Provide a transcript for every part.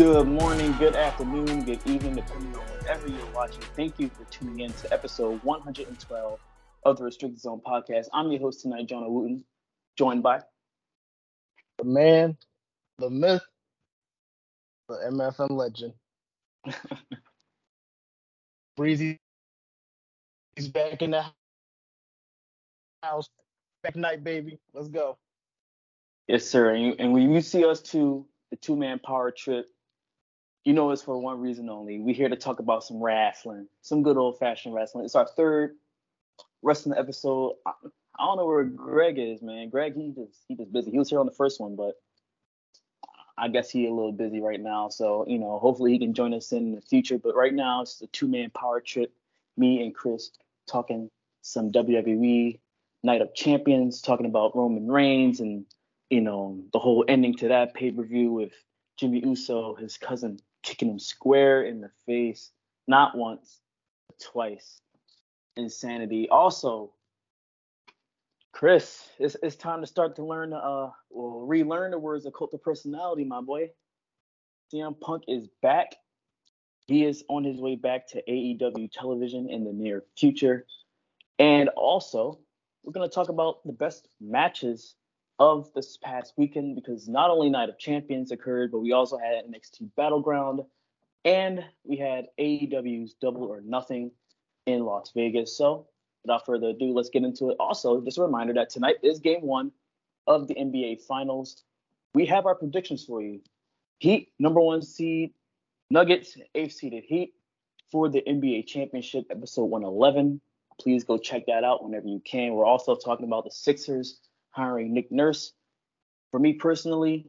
Good morning, good afternoon, good evening, depending on whatever you're watching. Thank you for tuning in to episode 112 of the Restricted Zone podcast. I'm your host tonight, Jonah Wooten, joined by the man, the myth, the MFM legend. Breezy he's back in the house. Back night, baby. Let's go. Yes, sir. And, and when you see us two, the two man power trip, you know it's for one reason only. We're here to talk about some wrestling, some good old fashioned wrestling. It's our third wrestling episode. I, I don't know where Greg is, man. Greg, he just he just busy. He was here on the first one, but I guess he a little busy right now. So you know, hopefully he can join us in the future. But right now it's a two man power trip. Me and Chris talking some WWE Night of Champions, talking about Roman Reigns and you know the whole ending to that pay per view with Jimmy Uso, his cousin, kicking him square in the face, not once, but twice. Insanity. Also, Chris, it's, it's time to start to learn, uh, well, relearn the words of cult of personality, my boy. CM Punk is back. He is on his way back to AEW television in the near future. And also, we're going to talk about the best matches of this past weekend because not only Night of Champions occurred, but we also had NXT Battleground and we had AEW's Double or Nothing in Las Vegas. So, without further ado, let's get into it. Also, just a reminder that tonight is game one of the NBA Finals. We have our predictions for you. Heat, number one seed, Nuggets, eighth seeded Heat for the NBA Championship, episode 111. Please go check that out whenever you can. We're also talking about the Sixers hiring Nick Nurse. For me personally,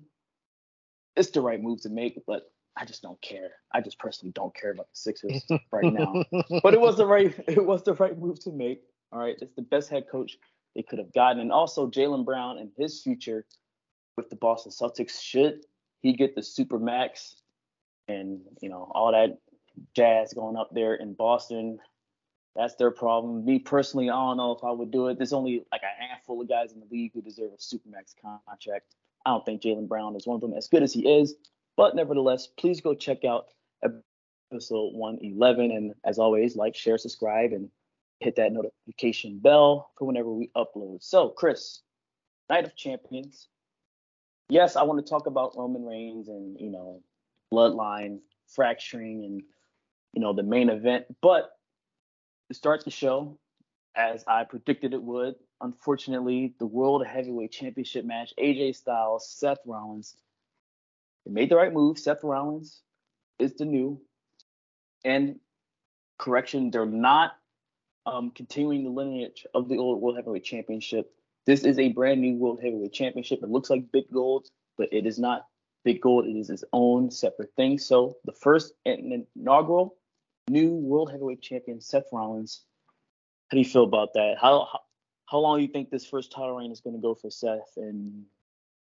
it's the right move to make, but I just don't care. I just personally don't care about the Sixers right now. But it was the right it was the right move to make. All right, it's the best head coach they could have gotten, and also Jaylen Brown and his future with the Boston Celtics. Should he get the super max and you know all that jazz going up there in Boston? That's their problem. Me personally, I don't know if I would do it. There's only like a handful of guys in the league who deserve a supermax contract. I don't think Jaylen Brown is one of them, as good as he is. But nevertheless, please go check out episode 111. And as always, like, share, subscribe, and hit that notification bell for whenever we upload. So, Chris, Night of Champions. Yes, I want to talk about Roman Reigns and, you know, bloodline fracturing and, you know, the main event. But start the show, as I predicted it would, unfortunately, the World Heavyweight Championship match, AJ Styles, Seth Rollins. They made the right move. Seth Rollins is the new. And correction, they're not um, continuing the lineage of the old World Heavyweight Championship. This is a brand new World Heavyweight Championship. It looks like Big Gold, but it is not Big Gold. It is its own separate thing. So the first inaugural new World Heavyweight Champion Seth Rollins. How do you feel about that? How how, how long do you think this first title reign is going to go for Seth, and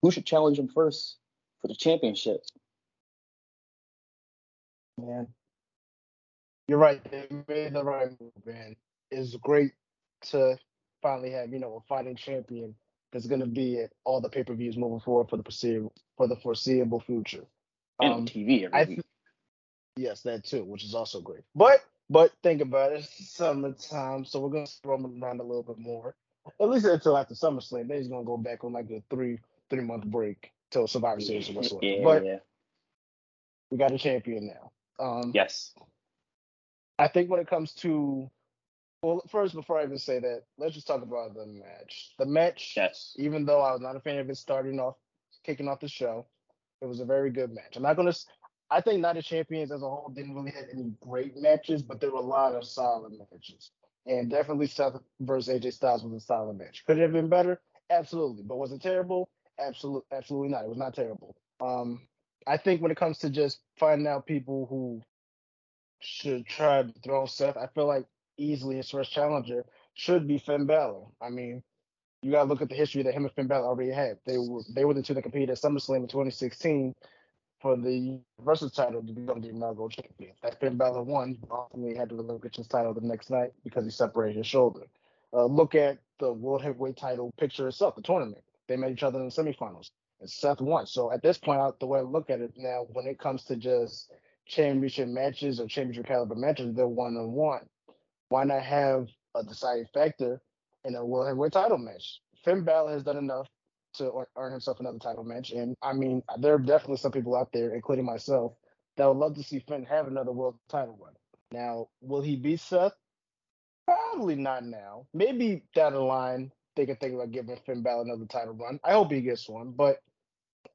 who should challenge him first for the championship? Man, you're right. They made the right move, man. It's great to finally have you know a fighting champion that's going to be at all the pay-per-views moving forward for the foreseeable for the foreseeable future. And um, TV every I th- Yes, that too, which is also great. But but think about it, it's summertime, so we're gonna roam around a little bit more. At least until after SummerSlam, then he's gonna go back on like a three three month break till Survivor Series or whatsoever. Yeah, but yeah. we got a champion now. Um, yes. I think when it comes to well, first before I even say that, let's just talk about the match. The match, yes. Even though I was not a fan of it starting off, kicking off the show, it was a very good match. I'm not gonna I think Night of Champions as a whole didn't really have any great matches, but there were a lot of solid matches. And definitely Seth versus AJ Styles was a solid match. Could it have been better? Absolutely. But was it terrible? Absolutely, absolutely not. It was not terrible. Um, I think when it comes to just finding out people who should try to throw Seth, I feel like easily his first challenger should be Finn Balor. I mean, you gotta look at the history that him and Finn Balor already had. They were they were the two that competed at SummerSlam in 2016 for the Universal title to become the inaugural champion. That Finn Balor won, ultimately had to relinquish his title the next night because he separated his shoulder. Uh, look at the World Heavyweight title picture itself, the tournament. They met each other in the semifinals. and Seth won. So at this point, the way I look at it now, when it comes to just championship matches or championship caliber matches, they're one on one. Why not have a deciding factor in a world heavyweight title match? Finn Balor has done enough to earn himself another title match, and I mean, there are definitely some people out there, including myself, that would love to see Finn have another world title run. Now, will he beat Seth? Probably not now. Maybe down the line they can think about giving Finn Balor another title run. I hope he gets one, but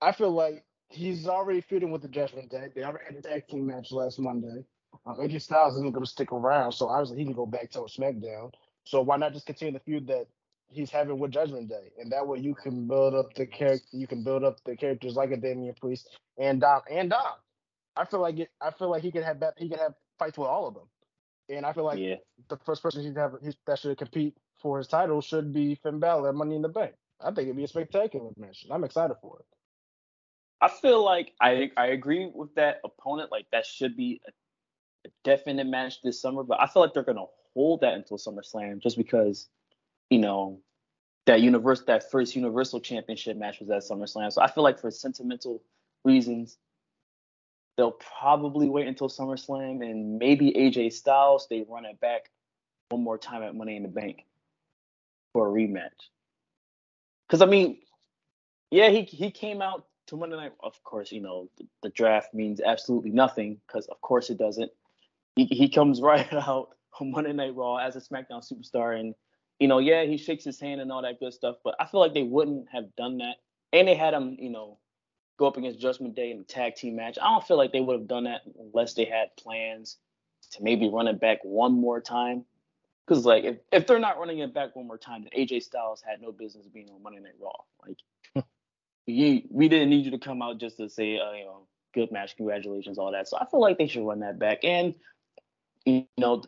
I feel like he's already feuding with the Judgment Day. They already had a tag team match last Monday. Um, AJ Styles isn't going to stick around, so obviously he can go back to SmackDown. So why not just continue the feud that he's having with Judgment Day, and that way you can build up the character. You can build up the characters like a Damian Priest and Dom and Dom. I feel like it. I feel like he could have he could have fights with all of them, and I feel like Yeah. the first person he'd have he, that should compete for his title should be Finn Balor at Money in the Bank. I think it'd be a spectacular match. I'm excited for it. I feel like I I agree with that opponent. Like that should be a, a definite match this summer, but I feel like they're gonna hold that until SummerSlam just because, you know, that universe that first Universal Championship match was at SummerSlam. So I feel like for sentimental reasons, they'll probably wait until SummerSlam and maybe AJ Styles they run it back one more time at Money in the Bank for a rematch. Because I mean, yeah, he he came out to Monday Night. Of course, you know the, the draft means absolutely nothing because of course it doesn't. He he comes right out on Monday Night Raw as a SmackDown superstar, and you know, yeah, he shakes his hand and all that good stuff. But I feel like they wouldn't have done that, and they had him, you know, go up against Judgment Day in a tag team match. I don't feel like they would have done that unless they had plans to maybe run it back one more time. Because like if, if they're not running it back one more time, then AJ Styles had no business being on Monday Night Raw. Like you, we didn't need you to come out just to say, uh, you know, good match, congratulations, all that. So I feel like they should run that back. And you know,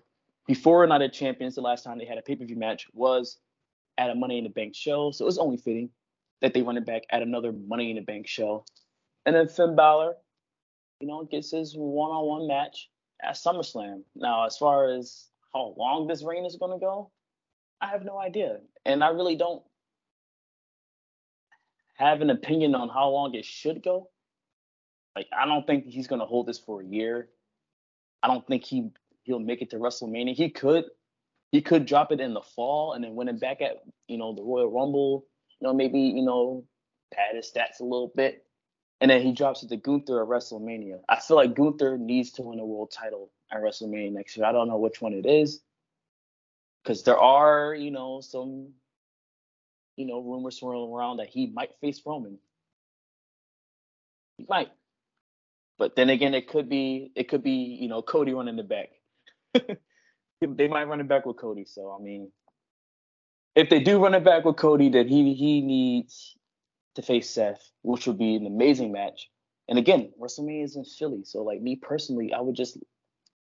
before Night of Champions, the last time they had a pay per view match was at a Money in the Bank show. So it was only fitting that they run it back at another Money in the Bank show. And then Finn Balor, you know, gets his one on one match at SummerSlam. Now, as far as how long this reign is going to go, I have no idea. And I really don't have an opinion on how long it should go. Like, I don't think he's going to hold this for a year. I don't think he he'll make it to WrestleMania. He could he could drop it in the fall and then win it back at you know the Royal Rumble. You know maybe you know pad his stats a little bit, and then he drops it to Gunther at WrestleMania. I feel like Gunther needs to win a world title at WrestleMania next year. I don't know which one it is because there are you know some you know rumors swirling around that he might face Roman. He might. But then again, it could be it could be you know Cody running the back. They might run it back with Cody. So I mean, if they do run it back with Cody, then he he needs to face Seth, which would be an amazing match. And again, WrestleMania is in Philly, so like me personally, I would just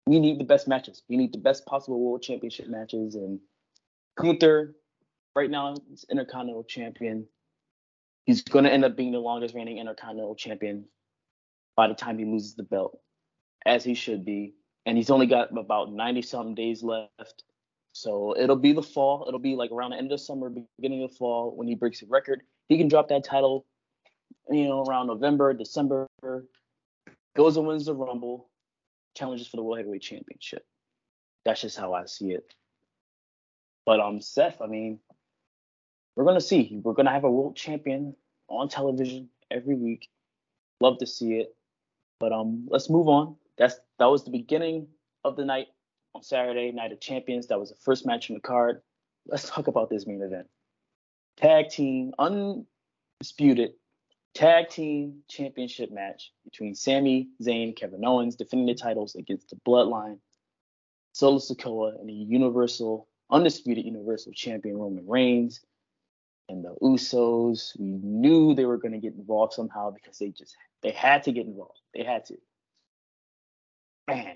we need the best matches. We need the best possible World Championship matches. And Gunther, right now, is Intercontinental Champion. He's going to end up being the longest reigning Intercontinental Champion by the time he loses the belt, as he should be. And he's only got about 90 something days left. So it'll be the fall. It'll be like around the end of summer, beginning of fall when he breaks the record. He can drop that title, you know, around November, December. Goes and wins the Rumble, challenges for the World Heavyweight Championship. That's just how I see it. But um, Seth, I mean, we're gonna see. We're gonna have a world champion on television every week. Love to see it. But um, let's move on. That's that was the beginning of the night on Saturday, Night of Champions. That was the first match on the card. Let's talk about this main event. Tag team, undisputed tag team championship match between Sami Zayn, Kevin Owens, defending the titles against the Bloodline, Solo Sikoa, and the Universal, undisputed Universal Champion Roman Reigns. And the Usos, we knew they were going to get involved somehow because they just they had to get involved. They had to. Man,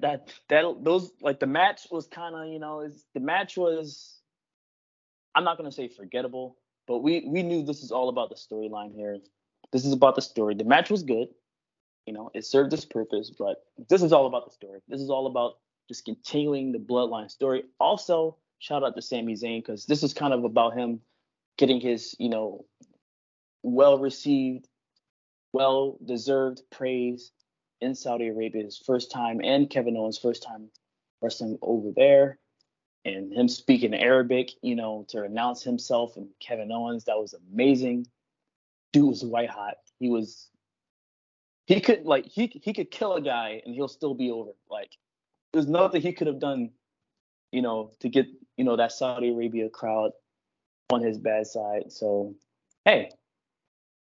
that that those like the match was kind of you know is the match was I'm not gonna say forgettable, but we we knew this is all about the storyline here. This is about the story. The match was good, you know, it served its purpose, but this is all about the story. This is all about just continuing the bloodline story. Also, shout out to Sami Zayn because this is kind of about him getting his you know well received, well deserved praise in Saudi Arabia. His first time and Kevin Owens' first time wrestling over there. And him speaking Arabic, you know, to announce himself and Kevin Owens, that was amazing. Dude was white hot. He was he could like he he could kill a guy and he'll still be over. Like there's nothing he could have done, you know, to get you know that Saudi Arabia crowd on his bad side. So hey,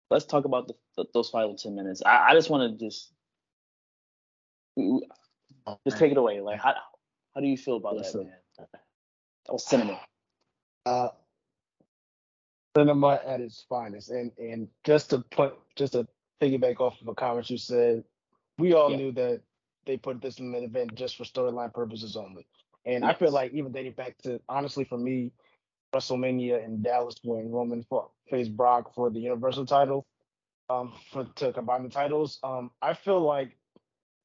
let's talk about the, those final ten minutes. I, I just want to just just take it away. Like how how do you feel about Listen. that, man? That was cinema. Uh, cinema at its finest, and and just to put just to piggyback off of a comment you said, we all yeah. knew that they put this in an event just for storyline purposes only. And yes. I feel like even dating back to honestly for me, WrestleMania in Dallas when Roman fought, faced Brock for the Universal title, um, for to combine the titles. Um, I feel like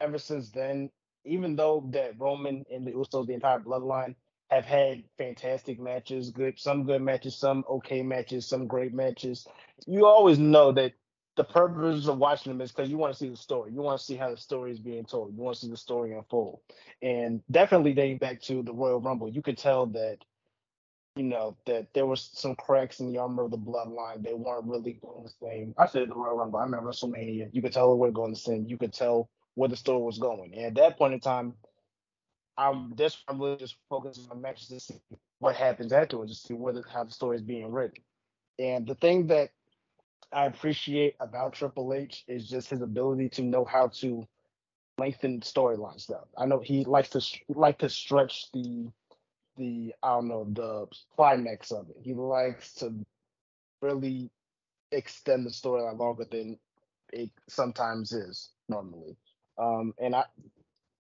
ever since then, even though that Roman and the Usos, the entire bloodline, have had fantastic matches, good some good matches, some okay matches, some great matches. You always know that the purpose of watching them is because you want to see the story. You want to see how the story is being told. You want to see the story unfold. And definitely dating back to the Royal Rumble, you could tell that, you know, that there was some cracks in the armor of the bloodline. They weren't really going the same. I said the Royal Rumble. I remember WrestleMania. You could tell they were going the same. You could tell where the story was going. And at that point in time, I'm just I'm really just focusing on matches to see what happens afterwards, to see whether how the story is being written. And the thing that I appreciate about Triple H is just his ability to know how to lengthen storylines Though I know he likes to like to stretch the the I don't know the climax of it. He likes to really extend the storyline longer than it sometimes is normally. Um, and I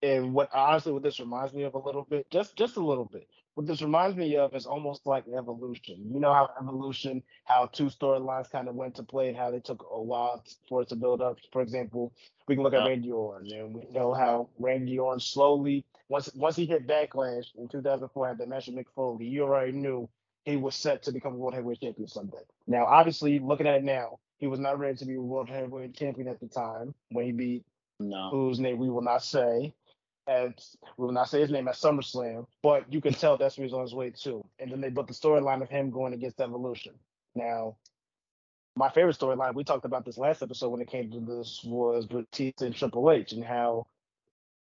and what honestly what this reminds me of a little bit, just just a little bit, what this reminds me of is almost like evolution. You know how evolution, how two storylines kind of went to play and how they took a while for it to build up. For example, we can look at Randy Orton and we know how Randy Orton slowly, once once he hit Backlash in 2004 had the match with Mick Foley, you already knew he was set to become a world heavyweight champion someday. Now, obviously, looking at it now, he was not ready to be a world heavyweight champion at the time when he beat no. whose name we will not say at we will not say his name at SummerSlam, but you can tell that's where he's on his way to. And then they built the storyline of him going against Evolution. Now, my favorite storyline, we talked about this last episode when it came to this, was Batista and Triple H and how,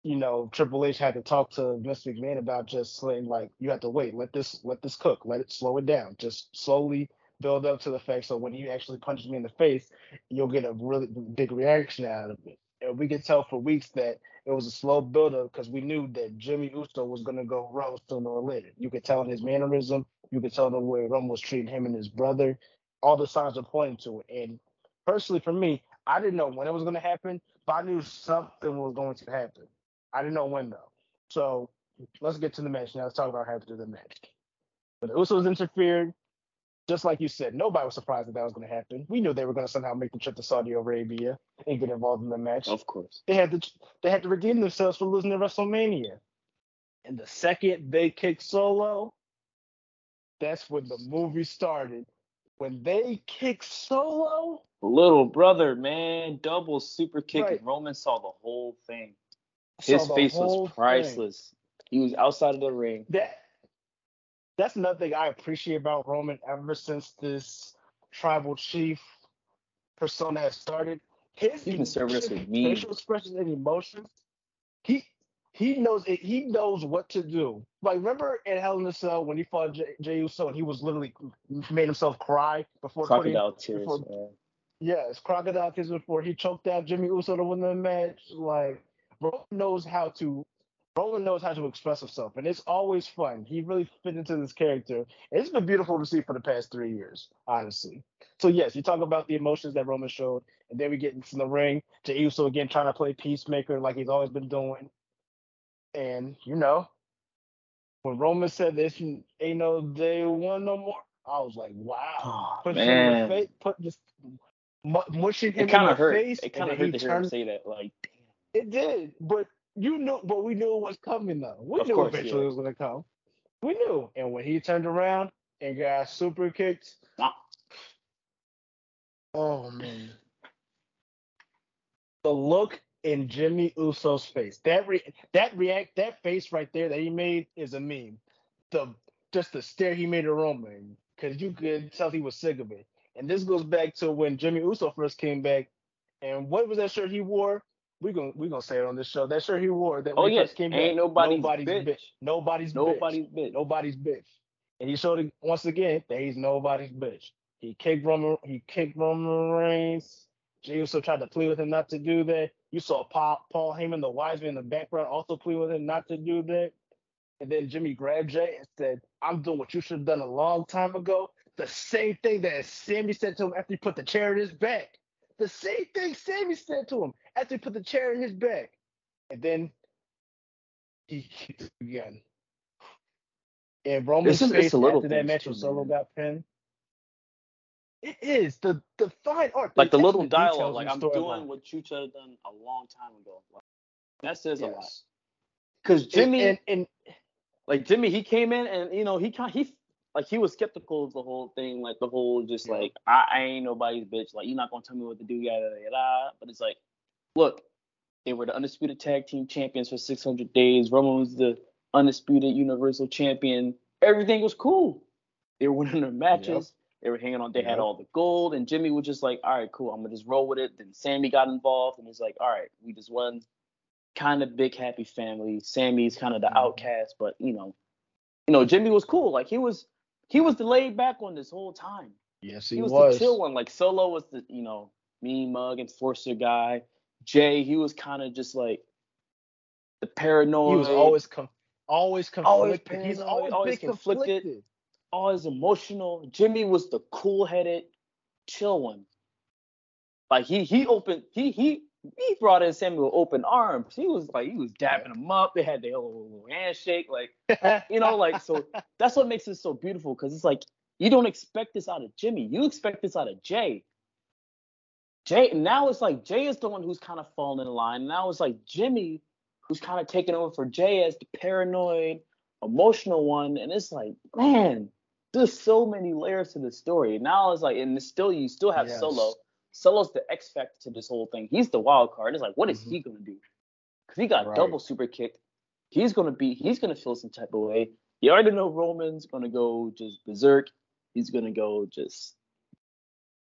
you know, Triple H had to talk to Vince McMahon about just saying like, you have to wait, let this let this cook, let it slow it down, just slowly build up to the fact so when he actually punches me in the face, you'll get a really big reaction out of it. And we could tell for weeks that it was a slow buildup because we knew that Jimmy Uso was going to go rogue sooner or later. You could tell in his mannerism, you could tell the way Roman was treating him and his brother. All the signs are pointing to it. And personally, for me, I didn't know when it was going to happen, but I knew something was going to happen. I didn't know when though. So let's get to the match now. Let's talk about how to do the match. But the Usos interfered just like you said, nobody was surprised that that was going to happen. We knew they were going to somehow make the trip to Saudi Arabia and get involved in the match. Of course, they had to they had to redeem themselves for losing to WrestleMania. And the second they kicked Solo, that's when the movie started. When they kicked Solo, little brother, man, double super kick, right. and Roman saw the whole thing. His face was priceless. Thing. He was outside of the ring. That that's another thing I appreciate about Roman ever since this tribal chief persona has started. His facial expressions and emotions, he he knows it, he knows what to do. Like remember in Hell in a Cell when he fought Jey, Uso and he was literally made himself cry before crocodile putting, tears. Before, yes, crocodile tears before he choked out Jimmy Uso to win the match. Like Roman knows how to Roman knows how to express himself, and it's always fun. He really fit into this character. And it's been beautiful to see for the past three years, honestly. So yes, you talk about the emotions that Roman showed, and then we get into the ring. To Uso again trying to play peacemaker like he's always been doing. And you know, when Roman said this ain't no day one no more, I was like, wow. Put man. him in the face, put just mushing him it kind of hurt. face. It kind of hurt to hear him say that. Like, damn. It did, but you knew, but we knew it was coming though. We of knew course, eventually yeah. it was gonna come. We knew. And when he turned around and got super kicked, Oh man. The look in Jimmy Uso's face. That re- that react that face right there that he made is a meme. The just the stare he made at Roman, because you could tell he was sick of it. And this goes back to when Jimmy Uso first came back. And what was that shirt he wore? We gonna we gonna say it on this show. That shirt he wore that Oh when he yeah, first came ain't back. nobody's, nobody's bitch. bitch. Nobody's Nobody's bitch. bitch. Nobody's bitch. And he showed it once again that he's nobody's bitch. He kicked Roman. He kicked Roman Reigns. Jey Uso tried to plead with him not to do that. You saw Paul, Paul Heyman, the wise man in the background, also plead with him not to do that. And then Jimmy grabbed Jey and said, "I'm doing what you should have done a long time ago." The same thing that Sami said to him after he put the chair in his back. The same thing Sami said to him after he put the chair in his back. And then he kicked again. And Roman's It's it's face little after that match when Solo got pinned. It is the the fine art, Like the little dialogue, like I'm doing what you should have done a long time ago. Like, that says a lot. Because Jimmy, and, and, like Jimmy, he came in and you know he kind he like he was skeptical of the whole thing, like the whole just Yeah. like I, I ain't nobody's bitch, like you're not gonna tell me what to do, yada yada. yada. But it's like, look, they were the undisputed tag team champions for 600 days. Roman was the undisputed universal champion. Everything was cool. They were winning their matches. They were hanging on. They had all the gold, and Jimmy was just like, "All right, cool. I'm gonna just roll with it." Then Sami got involved, and he's like, "All right, we just one kind of big happy family. Sami's kind of the Mhm. outcast, but you know, you know, Jimmy was cool. Like he was, he was the laid back one this whole time. yes, He, he, was, was. the chill one. Like Solo was the, you know, mean mug and forcer guy. Jey, he was kind of just like the paranoid. He was always com- always Always conflicted. He's always, always conflicted. conflicted. always emotional. Jimmy was the cool headed, chill one. Like he he opened he he he brought in Samuel open arms. He was like he was dapping him up. They had their little, little handshake. Like you know, like so that's what makes it so beautiful because it's like you don't expect this out of Jimmy. You expect this out of Jey. Jey now it's like Jey is the one who's kind of fallen in line. Now it's like Jimmy who's kind of taking over for Jey as the paranoid, emotional one. And it's like, man, there's so many layers to the story. Now it's like, and it's still you still have Yes. Solo. Solo's the X factor to this whole thing. He's the wild card. It's like, what is Mhm. he gonna do? Because he got Right. double super kicked. He's gonna be. He's gonna feel some type of way. You already know Roman's gonna go just berserk. He's gonna go just.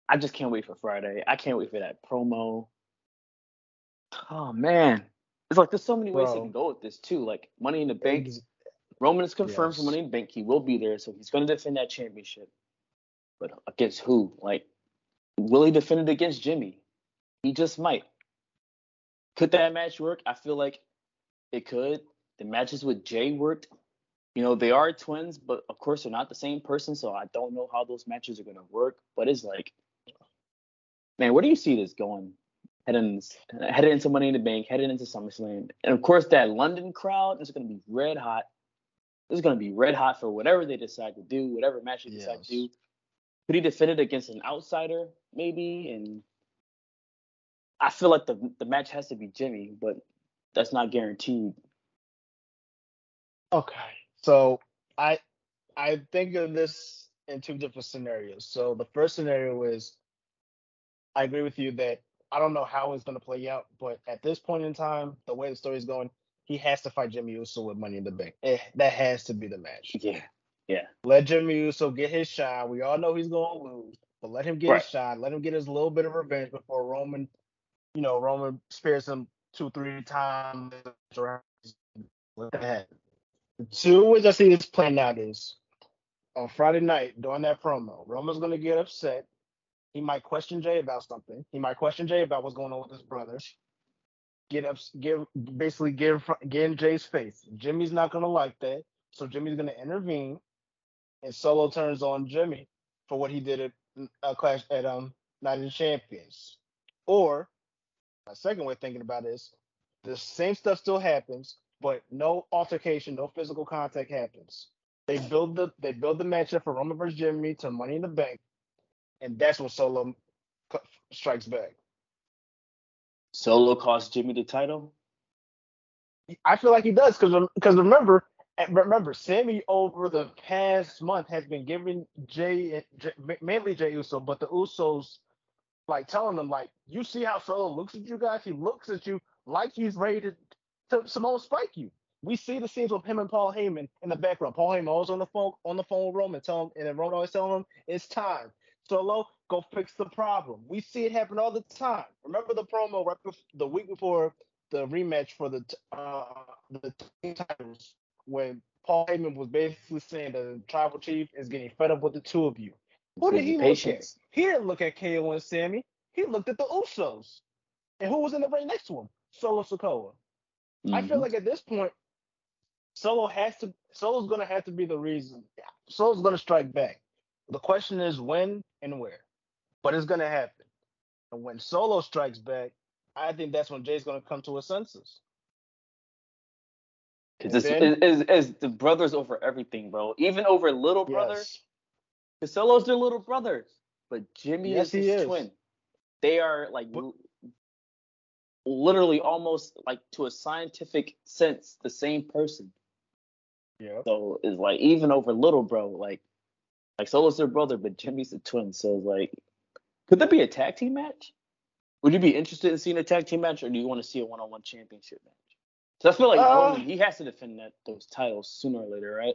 I just can't wait for Friday. I can't wait for that promo. Oh man, it's like there's so many ways Bro. can go with this too. Like Money in the Bank. Ex- Roman is confirmed for Money in the Bank. He will be there, so he's going to defend that championship. But against who? Like, will he defend it against Jimmy? He just might. Could that match work? I feel like it could. The matches with Jey worked. You know, they are twins, but of course they're not the same person, so I don't know how those matches are going to work. But it's like, man, where do you see this going? Heading, heading into Money in the Bank, heading into SummerSlam. And of course, that London crowd is going to be red hot. This is going to be red hot for whatever they decide to do, whatever match they decide to do. Could he defend it against an outsider, maybe? And I feel like the the match has to be Jimmy, but that's not guaranteed. Okay. So I I think of this in two different scenarios. So the first scenario is I agree with you that I don't know how it's gonna play out, but at this point in time, the way the story is going, he has to fight Jimmy Uso with Money in the Bank. Eh, that has to be the match. Yeah, yeah. Let Jimmy Uso get his shot. We all know he's gonna lose, but let him get Right. his shot. Let him get his little bit of revenge before Roman, you know, Roman spares him two, three times. Let that happen. Two ways I see this plan out is on Friday night during that promo, Roman's gonna get upset. He might question Jey about something. He might question Jey about what's going on with his brother. Get up, give basically get get in Jey's face. Jimmy's not gonna like that, so Jimmy's gonna intervene, and Solo turns on Jimmy for what he did at uh, Clash at um Night of the Champions. Or my second way of thinking about it is the same stuff still happens, but no altercation, no physical contact happens. They build the they build the matchup for Roman versus Jimmy to Money in the Bank, and that's when Solo strikes back. Solo cost Jimmy the title. I feel like he does because because remember eh, remember Sami over the past month has been giving Jey, Jey mainly Jey Uso, but the Usos like telling them like, you see how Solo looks at you guys? He looks at you like he's ready to, to spike you. We see the scenes with him and Paul Heyman in the background. Paul Heyman always on the phone on the phone with Roman, tell him, and then Roman always telling him it's time. Solo, go fix the problem. We see it happen all the time. Remember the promo right before, the week before the rematch for the uh, the titles when Paul Heyman was basically saying the tribal chief is getting fed up with the two of you. Who did he patience. look at? He didn't look at KO and Sami. He looked at the Usos. And who was in the ring next to him? Solo Sikoa. Mm-hmm. I feel mm-hmm. like at this point, Solo has to Solo's gonna have to be the reason. Solo's gonna strike back. The question is when and where. But it's gonna happen. And when Solo strikes back, I think that's when Jey's gonna come to his senses. Because it's, it's, the brothers over everything, bro. Even over little brother. Yes. Solo's their little brother, but Jimmy yes, is his is. twin. They are like but, literally almost like to a scientific sense the same person. Yeah. So it's like even over little bro, like like Solo's their brother, but Jimmy's a twin. So like, could there be a tag team match? Would you be interested in seeing a tag team match, or do you want to see a one-on-one championship match? So I feel like uh, he has to defend that those titles sooner or later, right?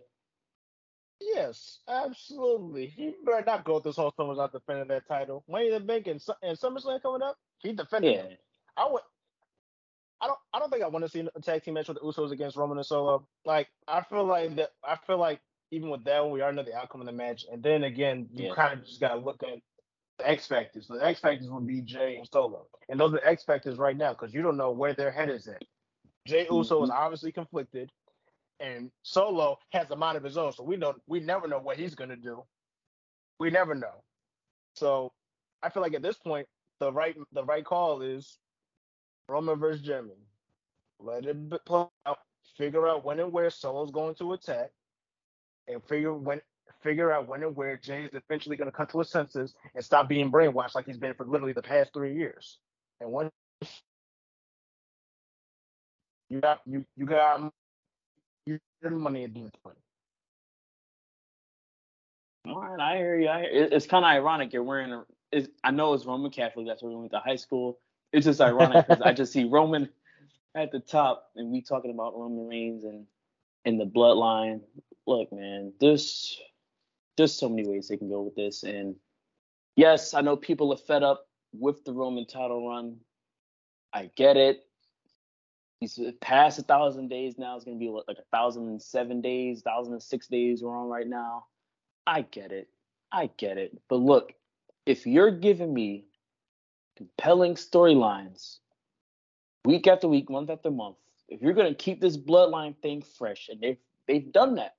Yes, absolutely. He better not go this whole summer without defending that title. Money in the Bank and, and SummerSlam coming up, he defended yeah. it. I would. I don't. I don't think I want to see a tag team match with the Usos against Roman and Solo. Like I feel like that. I feel like even with that one, we already know the outcome of the match. And then again, you yeah. kind of just gotta look at the X factors. The X factors would be Jey and Solo, and those are the X factors right now because you don't know where their head is at. Jey Uso mm-hmm. is obviously conflicted, and Solo has a mind of his own, so we know we never know what he's gonna do. We never know. So I feel like at this point, the right the right call is Roman versus Jimmy. Let it play out. Figure out when and where Solo's going to attack, and figure when figure out when and where Jey is eventually going to come to his senses and stop being brainwashed like he's been for literally the past three years. And once you got you you got you got money at this point. All right, I hear you. I hear, it's kind of ironic you're wearing a. I know it's Roman Catholic. That's where we went to high school. It's just ironic because I just see Roman at the top, and we talking about Roman Reigns and and the bloodline. Look, man, there's there's so many ways they can go with this, and yes, I know people are fed up with the Roman title run. I get it. He's past a thousand days now. It's gonna be like a thousand and seven days, thousand and six days we're on right now. I get it. I get it. But look, if you're giving me compelling storylines week after week, month after month, if you're gonna keep this bloodline thing fresh, and they've they've done that.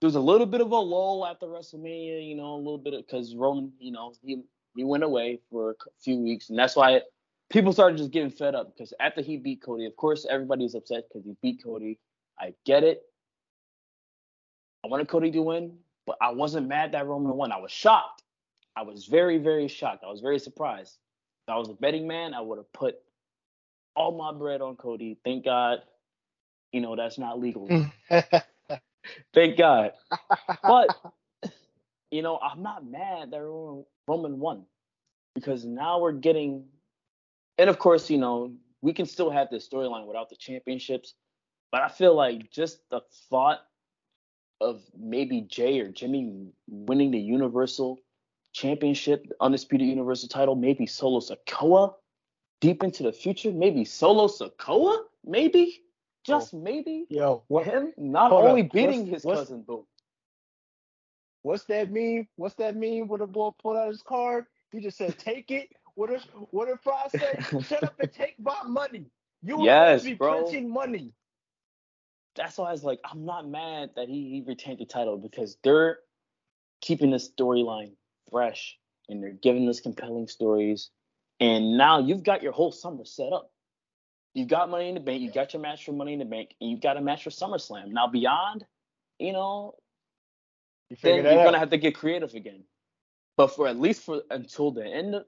There's a little bit of a lull after WrestleMania, you know, a little bit of because Roman, you know, he he went away for a few weeks, and that's why people started just getting fed up because after he beat Cody, of course everybody was upset because he beat Cody. I get it. I wanted Cody to win, but I wasn't mad that Roman won. I was shocked. I was very, very shocked. I was very surprised. If I was a betting man, I would have put all my bread on Cody. Thank God, you know, that's not legal. Thank God. But, you know, I'm not mad that Roman won because now we're getting and of course, you know, we can still have this storyline without the championships. But I feel like just the thought of maybe Jey or Jimmy winning the Universal Championship, Undisputed Universal title, maybe Solo Sikoa deep into the future, maybe Solo Sikoa, maybe, just maybe. Yo, what, him not only up. beating what's, his what's, cousin, boom. What's that mean? What's that mean when the boy pulled out his card? He just said, "Take it." What if what if I say, shut up and take my money? You yes, be bro. printing money. That's why I was like, I'm not mad that he, he retained the title because they're keeping the storyline fresh and they're giving us compelling stories. And now you've got your whole summer set up. You've got Money in the Bank, you got your match for Money in the Bank, and you got a match for SummerSlam. Now beyond, you know, you then you're out. gonna have to get creative again. But for at least for until the end of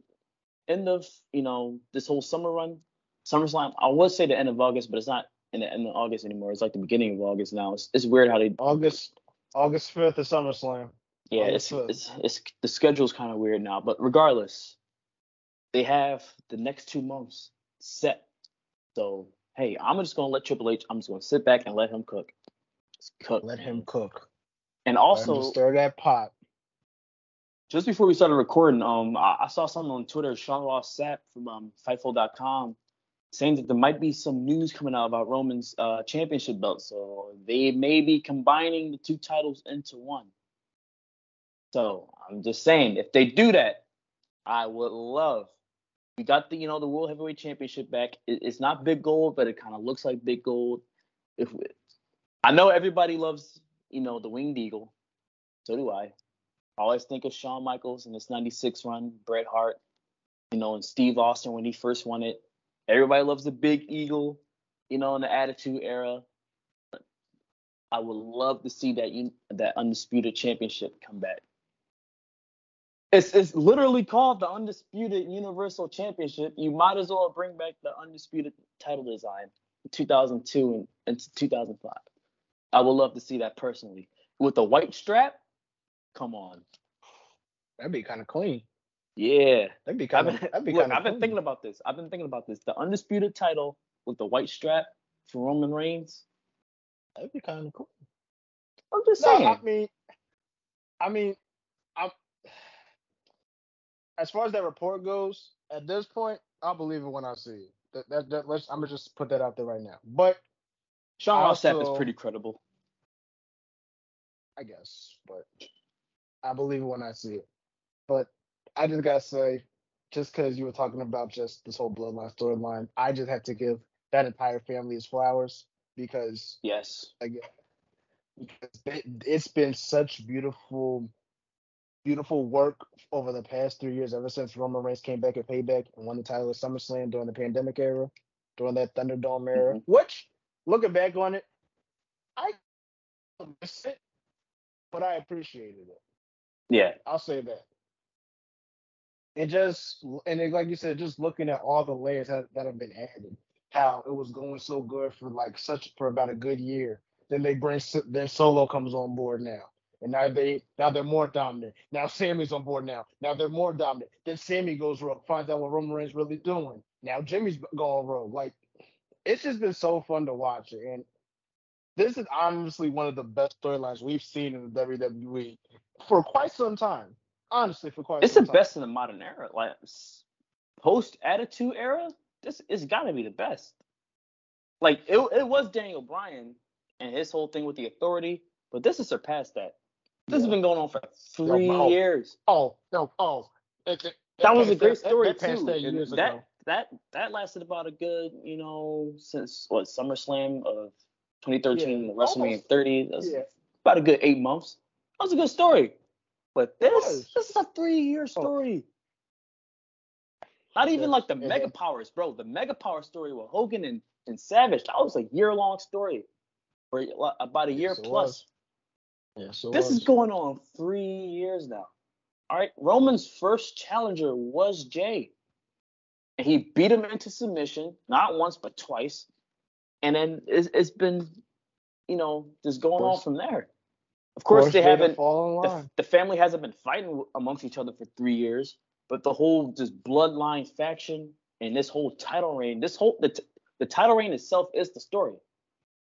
end of you know this whole summer run, SummerSlam. I would say the end of August, but it's not in the end of August anymore. It's like the beginning of August now. It's, it's weird how they August August fifth is SummerSlam. Yeah, it's, it's, it's the schedule's kind of weird now, but regardless, they have the next two months set. So hey, I'm just gonna let Triple H. I'm just gonna sit back and let him cook. Just cook. Let him cook. And also, stir that pot. Just before we started recording, um, I, I saw something on Twitter. Sean Ross Sapp from um, Fightful.com saying that there might be some news coming out about Roman's uh, championship belt. So they may be combining the two titles into one. So I'm just saying, if they do that, I would love. We got the you know the World Heavyweight Championship back. It, it's not big gold, but it kind of looks like big gold. If we, I know everybody loves you know the Winged Eagle, so do I. I always think of Shawn Michaels and his '96 run, Bret Hart, you know, and Steve Austin when he first won it. Everybody loves the Big Eagle, you know, in the Attitude Era. I would love to see that un- that undisputed championship come back. It's it's literally called the undisputed Universal Championship. You might as well bring back the undisputed title design in 2002 and into 2005. I would love to see that personally with the white strap. Come on, That'd be kind of clean. yeah. That'd be kind of. That'd be look, kind of. I've been thinking about this. I've been thinking about this. The undisputed title with the white strap for Roman Reigns. That'd be kind of cool. I'm just No, saying. I mean, I mean, I'm. As far as that report goes, at this point, I'll believe it when I see it. That, that, that let's. I'm gonna just put that out there right now. But Sean Ross is pretty credible. I guess, but I believe it when I see it. But I just gotta say, just because you were talking about just this whole bloodline storyline, I just have to give that entire family his flowers because Yes. again, because it- it's been such beautiful, beautiful work over the past three years. Ever since Roman Reigns came back at Payback and won the title at SummerSlam during the pandemic era, during that Thunderdome era, Mhm. which looking back on it, I miss it, but I appreciated it. Yeah. I'll say that. And just and it, like you said, just looking at all the layers that, that have been added, how it was going so good for like such for about a good year. Then they bring then Solo comes on board now, and now they now they're more dominant. Now Sami's on board now. Now they're more dominant. Then Sami goes rogue, finds out what Roman Reigns really doing. Now Jimmy's going rogue. Like it's just been so fun to watch it, and this is honestly one of the best storylines we've seen in the WWE for quite some time. Honestly, for quite It's the time. best in the modern era. Like post Attitude Era, this it's got to be the best. Like it, it was Daniel Bryan and his whole thing with the authority, but this has surpassed that. This has been going on for three oh. years. Oh no! Oh, it, it, That was a great story that, too. That years that ago. that that lasted about a good, you know, since what SummerSlam of 2013, Yeah, WrestleMania almost. 30. That's Yeah. about a good eight months. That was a good story. But this this is a three year story. Not even Yes, like the mega powers, bro. The mega power story with Hogan and, and Savage, that was a year long story. For about a year Yes, plus. Yes, it This was. is going on three years now. All right. Roman's first challenger was Jey. And he beat him into submission, not once, but twice. And then it's, it's been, you know, just going on from there. Of course, they Jay to haven't, the, the family hasn't been fighting amongst each other for three years, but the whole just bloodline faction and this whole title reign, this whole, the, t- the title reign itself is the story.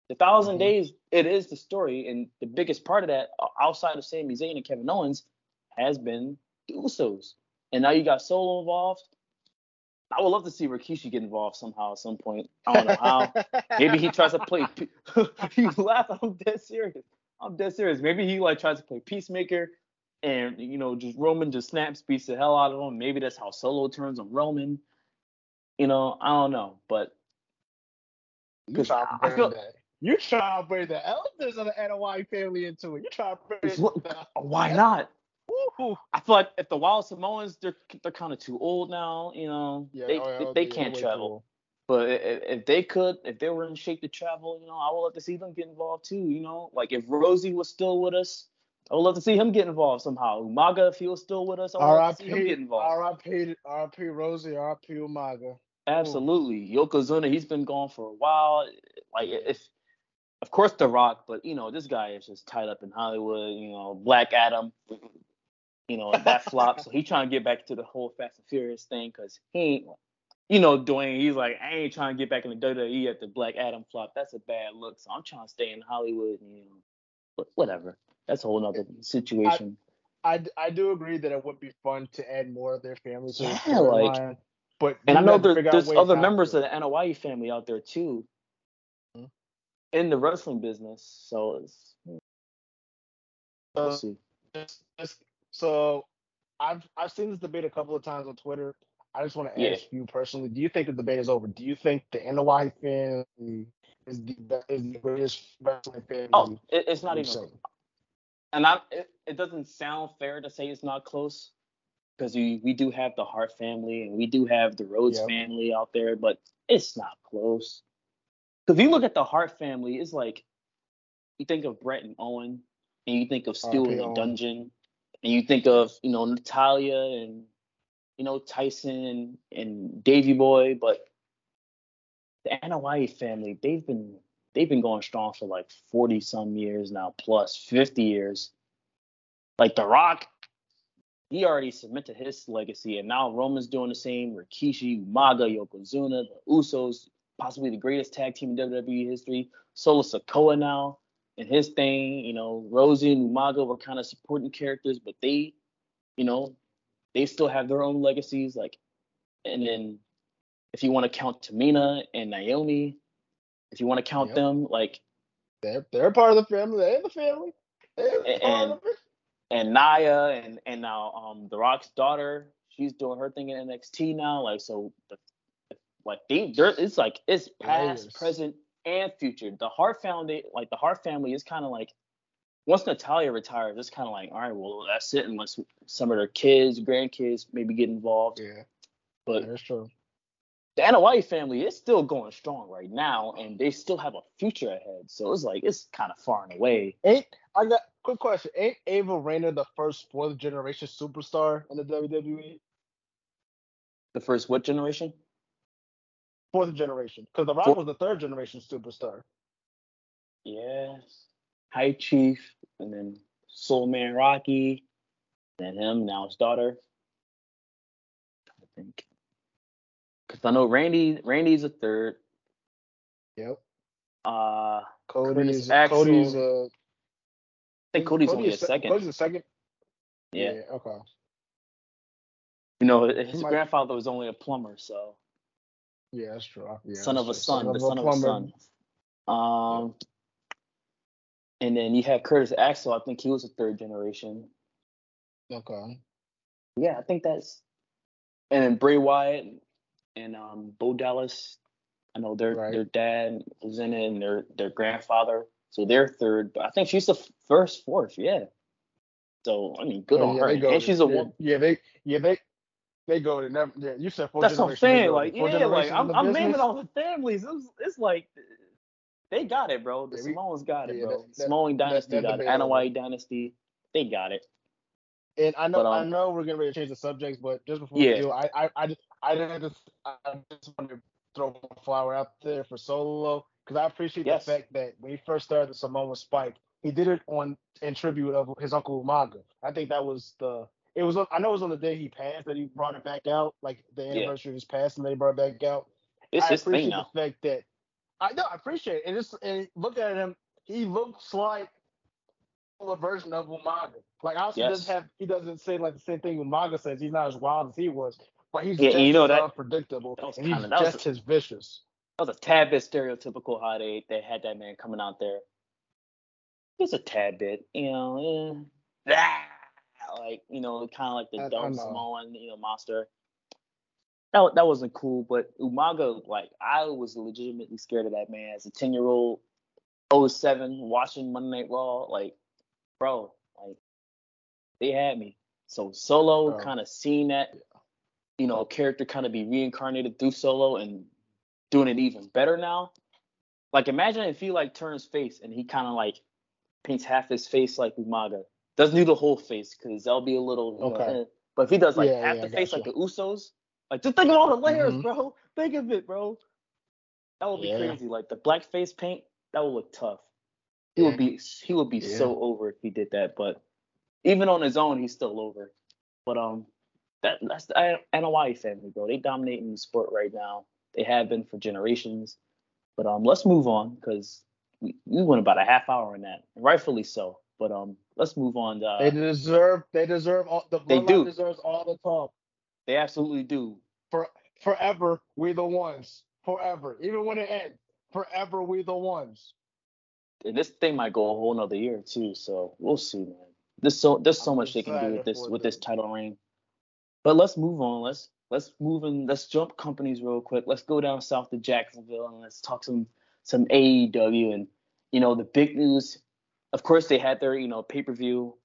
The 1000 Mhm. days, it is the story, and the biggest part of that, outside of Sami Zayn and Kevin Owens, has been the Usos. And now you got Solo involved. I would love to see Rikishi get involved somehow at some point. I don't know how. Maybe he tries to play. He laughed. I'm dead serious. I'm dead serious. Maybe he like tries to play peacemaker, and you know, just Roman just snaps, beats the hell out of him. Maybe that's how Solo turns on Roman. You know, I don't know, but You trying to bring that. You trying to bring the elders of the Anoa'i family into it. You trying to bring Look, the, why not? Woo-hoo. I feel like if the Wild Samoans, they're they're kind of too old now. You know, Yeah, they oh, yeah, they, oh, they can't way travel. But if they could, if they were in shape to travel, you know, I would love to see them get involved too. You know, like if Rosey was still with us, I would love to see him get involved somehow. Umaga, if he was still with us, I would love to see him get involved. R.I.P. R.I.P. Rosey. R.I.P. Umaga. Absolutely, Yokozuna, he's been gone for a while. Like if, of course, The Rock, but you know, this guy is just tied up in Hollywood. You know, Black Adam. You know, that flop. So he trying to get back to the whole Fast and Furious thing because he ain't, you know, Dwayne, he's like, I ain't trying to get back in the WWE at the Black Adam flop. That's a bad look. So I'm trying to stay in Hollywood and, you know, but whatever. That's a whole nother situation. I, I do agree that it would be fun to add more of their families. Yeah, the like- storyline, but and I know there, there's other members of the Anoa'i family out there too Mhm. in the wrestling business. So it's, we'll Uh, see. Just- just- so I've I've seen this debate a couple of times on Twitter. I just want to Yeah. ask you personally: Do you think the debate is over? Do you think the Anoa'i family is the is the greatest wrestling family? Oh, it, it's not even and I it, it doesn't sound fair to say it's not close because we we do have the Hart family and we do have the Rhodes Yep. family out there, but it's not close. Because if you look at the Hart family, it's like you think of Brett and Owen, and you think of in the dungeon, and you think of you know Natalya and you know Tyson and, Davy Boy, but the Anoa'i family, they've been they've been going strong for like 40 some years now, plus 50 years. Like The Rock, he already cemented his legacy, and now Roman's doing the same. Rikishi, Umaga, Yokozuna, the Usos, possibly the greatest tag team in WWE history. Solo Sikoa now and his thing. You know, Rosey and Umaga were kind of supporting characters, but they, you know, they still have their own legacies. Like, and then if you want to count Tamina and Naomi, if you want to count Yep. them, like They're they're part of the family. They're the family. They're And- part of and Nia and and now um The Rock's daughter, she's doing her thing in NXT now. Like so, the, like they, they're, it's like it's past, Layers. present, and future. The Hart family, like the Hart family, is kind of like once Natalya retires, it's kind of like all right, well that's it. Unless some of their kids, grandkids, maybe get involved. Yeah, But that's true. the Anoa'i family is still going strong right now, and they still have a future ahead. So it's like it's kind of far and away. Ain't I got quick question? Ain't Ava Rayner the first fourth generation superstar in the WWE? The first what generation? Fourth generation, because The Rock was the third generation superstar. Yes. High Chief, and then Soul Man Rocky, and him, now his daughter. I think. Because I know Randy Randy's a third. Yep. Uh I Cody's Axel. Cody's uh think Cody's only a se- second. Cody's a second. yeah. Okay. You know, his Might- grandfather was only a plumber, so Yeah, that's true. Yeah, son of a true. son, the son of a son. Um and then you have Curtis Axel, I think he was a third generation. Okay. Yeah, I think that's. And then Bray Wyatt and um, Bo Dallas. I know their Right. their dad was in it, and their their grandfather, so they're third. But I think she's the first, fourth. Yeah. So I mean, good Oh, on yeah, her. go And to- she's a yeah, woman. Yeah, they yeah they they go to never. Yeah, you said four That's what I'm saying. Like, yeah, like I'm, I'm naming all the families. It's, it's like they got it, bro. The Yeah, Samoans got it, yeah, bro. that- Samoan that- dynasty that got it. dynasty, they got it. And I know, But, I um, know we're getting ready to change the subjects, but just before Yeah. we do, I, I, I just, I just, I just want to throw a flower out there for Solo because I appreciate Yes. the fact that when he first started the Samoan Spike, he did it on in tribute of his uncle Umaga. I think that was the. It was. I know it was on the day he passed that he brought it back out, like the anniversary of his passing. They brought it back out. It's I appreciate the fact that I know I appreciate it. And just and look at him, he looks like a version of Umaga. Like also Yes. doesn't have he doesn't say like the same thing Umaga says. He's not as wild as he was, but he's Yeah, just you know that- unpredictable. that was and he's kinda- was just as vicious. That was a tad bit stereotypical how they, they had that man coming out there. Just a tad bit, you know, eh, ah, like you know, kind of like the dumb. Samoan, you know, monster. That that wasn't cool, but Umaga, like I was legitimately scared of that man as a ten year old, 07 watching Monday Night Raw, like, bro, like they had me. So Solo kind of seeing that, you know, character kind of be reincarnated through Solo and doing it even better now. Like imagine if he like turns face and he kind of like paints half his face like Umaga. Doesn't do the whole face because that'll be a little. Okay. Eh. But if he does like Yeah, half yeah, the face like the Usos, like just think of all the layers, Mhm. bro. Think of it, bro. That would be Yeah. crazy. Like the black face paint, that would look tough. He Yeah. would be he would be Yeah. so over if he did that. But even on his own, he's still over. But um, that that's the Anoa'i family, bro. They dominate in the sport right now. They have been for generations. But um, let's move on because we, we went about a half hour on that, rightfully so. But um, let's move on. To, uh, they deserve. They deserve all. The they do. deserves all the talk. They absolutely do. For forever, we the ones. Forever, even when it ends. Forever, we the ones. And this thing might go a whole nother year too. So we'll see, man. There's so there's so I'm much they can do with this with this title reign. But let's move on. Let's let's move and let's jump companies real quick. Let's go down south to Jacksonville and let's talk some some AEW and you know the big news. Of course, they had their you know pay per view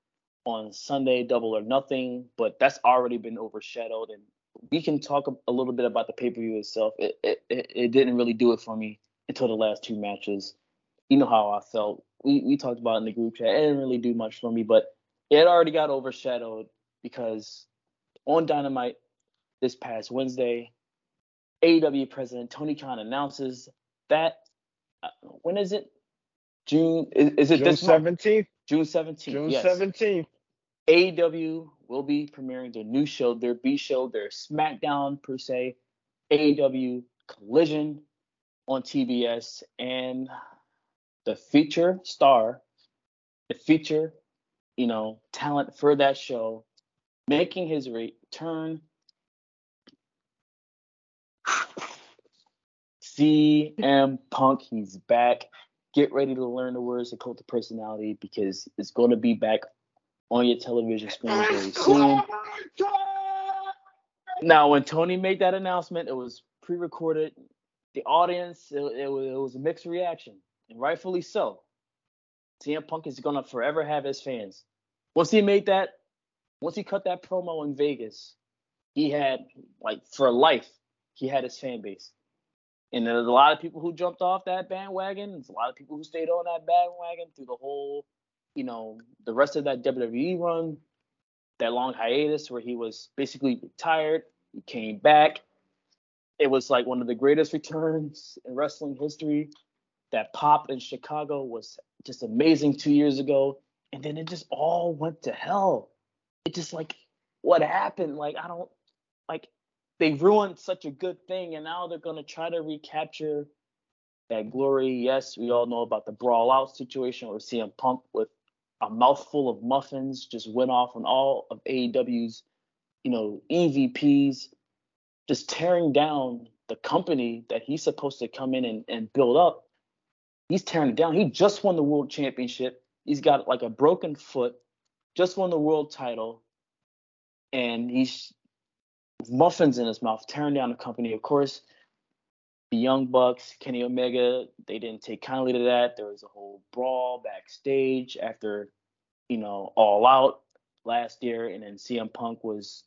on Sunday, Double or Nothing, but that's already been overshadowed. And we can talk a, little bit about the pay per view itself. It, it it didn't really do it for me until the last two matches. You know how I felt. We we talked about it in the group chat. It didn't really do much for me, but it already got overshadowed because on Dynamite this past Wednesday, AEW president Tony Khan announces that uh, when is it? June is, is it June this seventeenth? June seventeenth. June yes. seventeenth. AEW will be premiering their new show, their B show, their SmackDown per se, AEW Collision on TBS, and the feature star, the feature, you know, talent for that show, making his return. CM Punk, he's back. Get ready to learn the words of cult of personality because it's going to be back on your television screen very soon. Now, when Tony made that announcement, it was pre-recorded. The audience, it, it, was, it was a mixed reaction, and rightfully so. CM Punk is gonna forever have his fans. Once he made that, once he cut that promo in Vegas, he had like for life, he had his fan base. And there's a lot of people who jumped off that bandwagon. There's a lot of people who stayed on that bandwagon through the whole you know, the rest of that WWE run, that long hiatus where he was basically retired, he came back. It was like one of the greatest returns in wrestling history. That pop in Chicago was just amazing two years ago. And then it just all went to hell. It just like, what happened? Like, I don't, like, they ruined such a good thing and now they're going to try to recapture that glory. Yes, we all know about the brawl out situation with CM Punk with a mouthful of muffins, just went off on all of AEW's, you know, EVPs, just tearing down the company that he's supposed to come in and, and build up. He's tearing it down. He just won the world championship. He's got like a broken foot, just won the world title, and he's muffins in his mouth, tearing down the company. Of course, the Young Bucks, Kenny Omega, they didn't take kindly to that. There was a whole brawl backstage after, you know, All Out last year, and then CM Punk was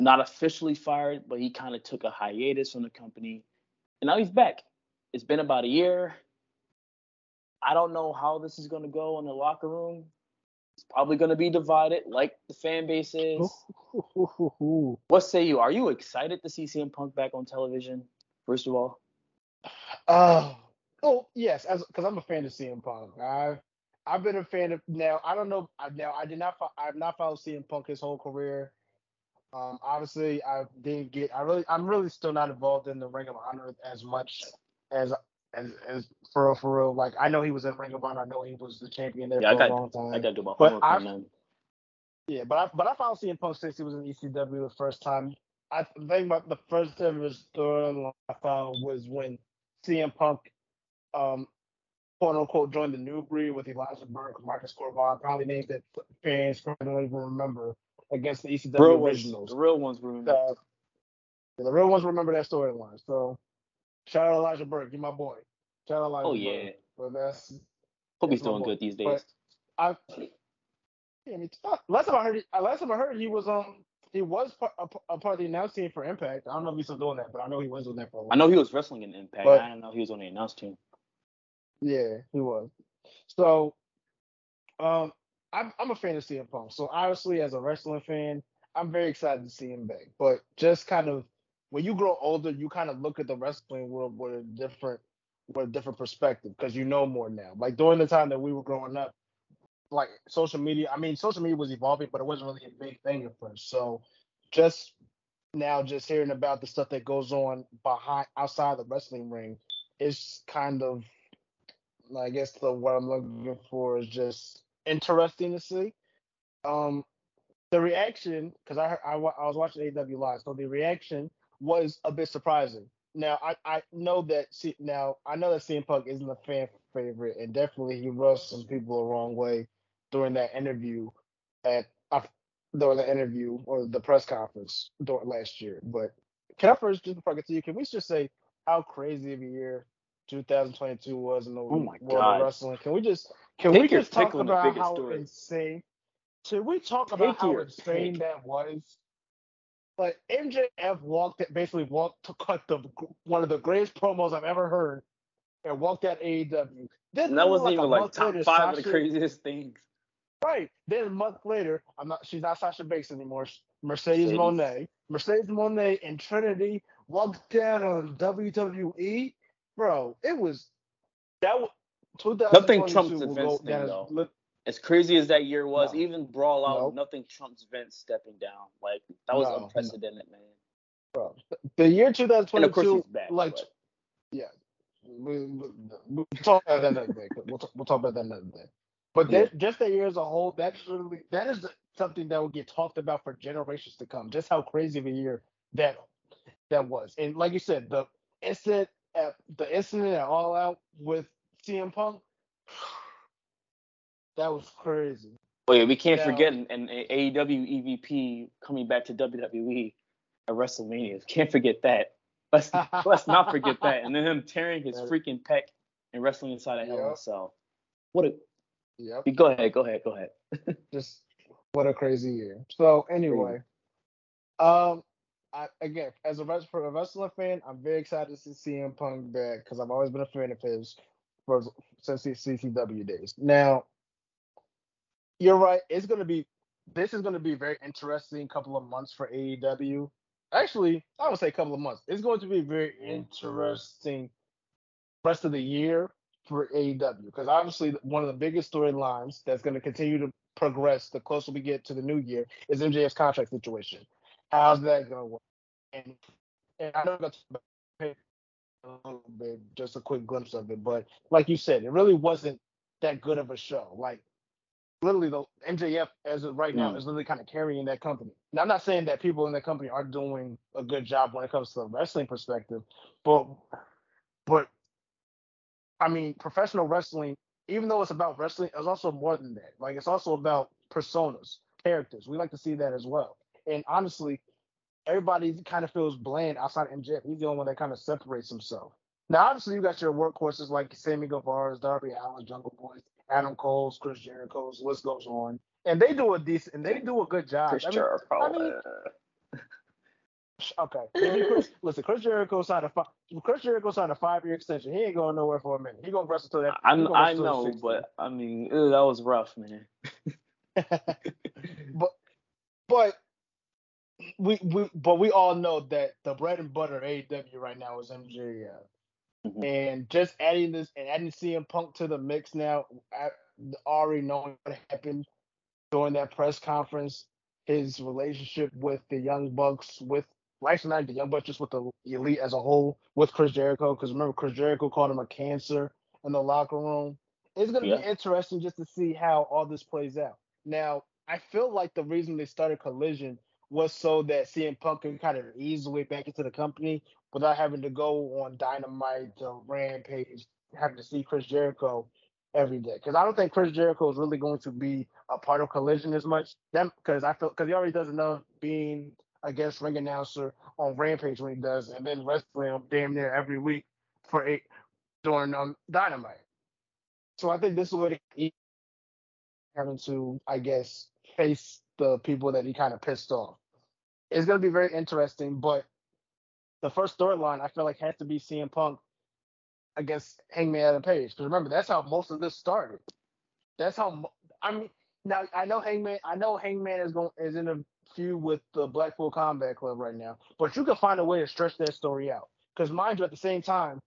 not officially fired, but he kind of took a hiatus from the company, and now he's back. It's been about a year. I don't know how this is going to go in the locker room. It's probably going to be divided, like the fan base is. what say you? Are you excited to see CM Punk back on television? First of all. Uh, oh yes, because I'm a fan of CM Punk. I've I've been a fan of now. I don't know now. I did not. I've not followed CM Punk his whole career. Um, obviously, I didn't get. I really, I'm really still not involved in the Ring of Honor as much as as as for real, for real. Like I know he was in Ring of Honor. I know he was the champion there yeah, for got, a long time. I got to do my homework on. Yeah, but I but I followed CM Punk since he was in ECW the first time. I think about the first time ever storyline I found was when CM Punk, um, quote unquote, joined the new breed with Elijah Burke, Marcus Cor Von, probably names that fans probably don't even remember against the ECW real originals. Ones, the real ones remember. Uh, the real ones remember that storyline. So shout out Elijah Burke, you're my boy. Shout out Elijah Oh yeah. Burke. But that's hope he's doing good these days. But I, yeah, I mean, last time I heard, last time I heard he was um he was part, a, a, part of the announce team for Impact. I don't know if he's still doing that, but I know he was doing that for a while. I know he was wrestling in Impact. But, I don't know he was on the announce team. Yeah, he was. So, um, I'm I'm a fan of CM Punk. So obviously, as a wrestling fan, I'm very excited to see him back. But just kind of when you grow older, you kind of look at the wrestling world with a different with a different perspective because you know more now. Like during the time that we were growing up, like social media. I mean, social media was evolving, but it wasn't really a big thing at first. So just now, just hearing about the stuff that goes on behind outside the wrestling ring is kind of, I guess, the what I'm looking for is just interesting to see. Um, the reaction because I, I I was watching AW live, so the reaction was a bit surprising. Now I, I know that see now I know that CM Punk isn't a fan favorite, and definitely he rubbed some people the wrong way during that interview at uh, during the interview or the press conference during last year. But can I first just before I get to you, can we just say how crazy of a year 2022 was in the oh world God. of wrestling? Can we just can Take we just talk about how story. insane? Should we talk about Take how insane pick. that was? But MJF walked basically walked to cut the one of the greatest promos I've ever heard and walked at AEW. Then that wasn't like even like top five Sasha, of the craziest things. Right. Then a month later, I'm not she's not Sasha Banks anymore. Mercedes, Mercedes. Moné. Mercedes Moné and Trinity walked down on WWE. Bro, it was that Nothing trumps the Vince thing though as crazy as that year was, no. even Brawl Out, nope. nothing trumps Vince stepping down. Like that was no, unprecedented, no. man. Bro, the year 2022, back, like, but. yeah, we, we'll talk about that another day. We'll, we'll talk about that another day. But yeah. that, just that year as a whole, that's literally that is something that will get talked about for generations to come. Just how crazy of a year that that was, and like you said, the incident at the incident at All Out with CM Punk that was crazy. Oh yeah, we can't forget an, an AEW EVP coming back to WWE at WrestleMania. Can't forget that. Let's let's not forget that. And then him tearing his freaking pec and wrestling inside a Hell in a Cell. What a Yep. Go ahead, go ahead, go ahead. Just what a crazy year. So anyway, um, I, again, as a for a wrestling fan, I'm very excited to see CM Punk back because I've always been a fan of his for since his ECW days. Now, you're right. It's gonna be this is gonna be a very interesting couple of months for AEW. Actually, I would say a couple of months. It's going to be very interesting rest of the year for AEW because obviously one of the biggest storylines that's going to continue to progress the closer we get to the new year is MJF's contract situation. How's that going to work? And, and I know to a little bit, just a quick glimpse of it, but like you said, it really wasn't that good of a show. Like literally the MJF as of right now mm. is literally kind of carrying that company. Now I'm not saying that people in that company are doing a good job when it comes to the wrestling perspective, but but I mean professional wrestling, even though it's about wrestling, it's also more than that. Like it's also about personas, characters. We like to see that as well. And honestly, everybody kind of feels bland outside of MJF. He's the only one that kind of separates himself. Now, obviously, you got your workhorses like Sammy Guevara, Darby Allin, Jungle Boy. Adam Cole's, Chris Jericho's, list goes on, and they do a decent, and they do a good job. Chris I mean, Jericho. I mean, uh, okay. Chris, listen, Chris Jericho signed a five. Chris Jericho signed a five-year extension. He ain't going nowhere for a minute. He gonna wrestle till that. I, I know, but I mean, ew, that was rough, man. but but we we but we all know that the bread and butter of AEW right now is MJF. Mm-hmm. And just adding this and adding CM Punk to the mix now, I, already knowing what happened during that press conference, his relationship with the Young Bucks, with like not the Young Bucks, just with the elite as a whole, with Chris Jericho. Because remember, Chris Jericho called him a cancer in the locker room. It's going to yeah. be interesting just to see how all this plays out. Now, I feel like the reason they started Collision was so that CM Punk can kind of ease the way back into the company without having to go on Dynamite or Rampage, having to see Chris Jericho every day. Because I don't think Chris Jericho is really going to be a part of Collision as much. Them because I feel because he already does enough being a guest ring announcer on Rampage when he does, and then wrestling him damn near every week for eight during um, Dynamite. So I think this is what he having to, I guess, face the people that he kind of pissed off. It's going to be very interesting, but the first storyline I feel like has to be CM Punk against Hangman Adam Page. Because remember, that's how most of this started. That's how I mean. Now I know Hangman. I know Hangman is going is in a feud with the Blackpool Combat Club right now, but you can find a way to stretch that story out. Because mind you, at the same time,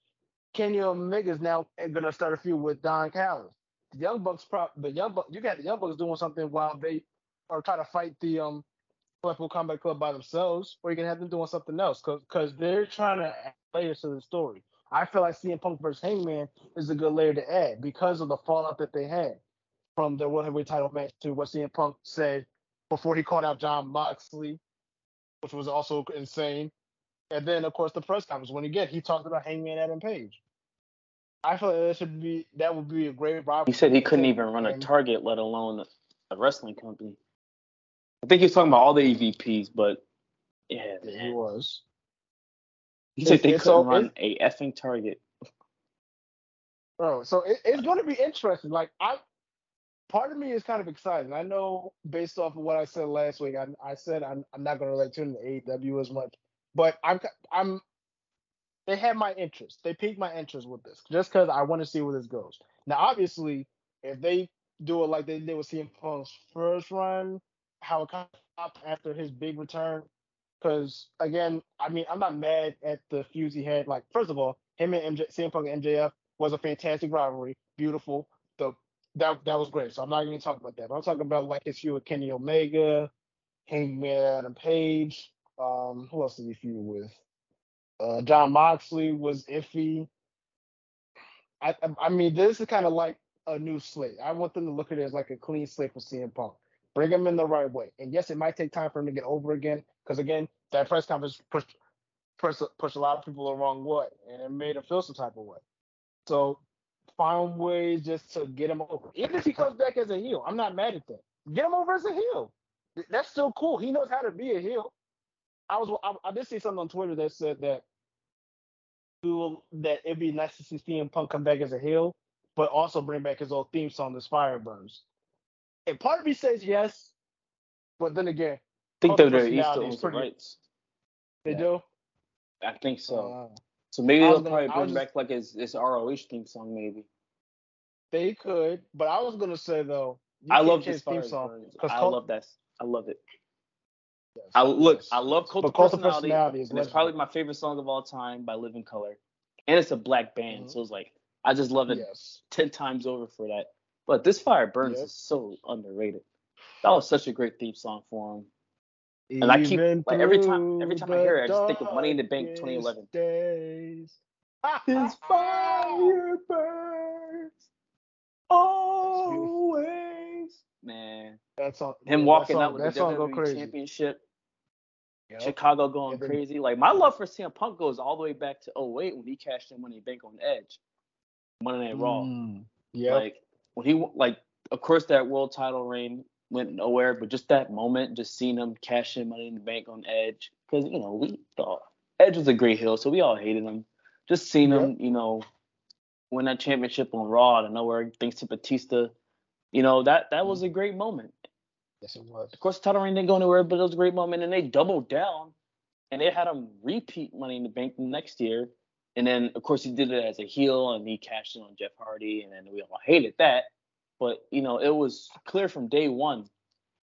Kenny Omega is now to start a feud with Don Callis. the Young Bucks prop the Young Bucks you got the Young Bucks doing something while they are trying to fight the um Blackpool Combat Club by themselves, or you can have them doing something else because they're trying to add layers to the story. I feel like CM Punk versus Hangman is a good layer to add because of the fallout that they had from the World Heavyweight Title match to what CM Punk said before he called out Jon Moxley, which was also insane. And then, of course, the press conference when again he talked about Hangman Adam Page. I feel like that should be that would be a great rivalry. He said he couldn't even run a Target, let alone a wrestling company. I think he was talking about all the EVPs, but yeah, man. he was. He said they couldn't run a effing Target. Bro, so it, it's going to be interesting. Like I, part of me is kind of excited. I know based off of what I said last week, I, I said I'm, I'm not going to relate to the AEW as much, but I'm I'm they have my interest. They piqued my interest with this just because I want to see where this goes. Now, obviously, if they do it like they did with CM Punk's first run, how it kind of after his big return, because again, I mean, I'm not mad at the fuse he had. Like, first of all, him and MJ, CM Punk and MJF was a fantastic rivalry, beautiful. The that that was great. So I'm not even talking about that. But I'm talking about like his feud with Kenny Omega, Hangman Adam Page. Um, who else did he feud with? Uh, Jon Moxley was iffy. I, I mean, this is kind of like a new slate. I want them to look at it as like a clean slate for CM Punk. Bring him in the right way. And yes, it might take time for him to get over again, because again, that press conference pushed, pushed pushed a lot of people the wrong way, and it made him feel some type of way. So find ways just to get him over. Even if he comes back as a heel, I'm not mad at that. Get him over as a heel. That's still cool. He knows how to be a heel. I was I, I did see something on Twitter that said that that it'd be nice to see CM Punk come back as a heel, but also bring back his old theme song, "This Fire Burns." And part of me says yes, but then again, I think they're the East owns the rights. They yeah. do. I think so. Uh, so maybe they'll probably bring just, back like his, his ROH theme song, maybe. They could, but I was gonna say though, I love this theme song. I Cult- love that. I love it. Yes, I look. I love Cult of Personality. personality and it's probably my favorite song of all time by Living Colour, and it's a black band, mm-hmm. so it's like I just love it yes. ten times over for that. But this fire burns yep. is so underrated. That was such a great theme song for him. And I keep like every time every time I hear it, I just think of Money in the Bank 2011. Days, this fire burns always. Man, that's all. Him walking out with the WWE Championship. Yep. Chicago going then, crazy. Like my love for CM Punk goes all the way back to 08 when he cashed in Money in the Bank on Edge. Monday Night Raw. Mm, yeah. Like when he like, of course, that world title reign went nowhere, but just that moment, just seeing him cash in money in the bank on Edge, because you know we thought Edge was a great heel, so we all hated him. Just seeing him, you know, win that championship on Raw out of nowhere, thanks to Batista, you know that that was a great moment. Yes, it was. Of course, the title reign didn't go anywhere, but it was a great moment, and they doubled down, and they had him repeat Money in the Bank next year. And then, of course, he did it as a heel, and he cashed in on Jeff Hardy, and then we all hated that. But you know, it was clear from day one,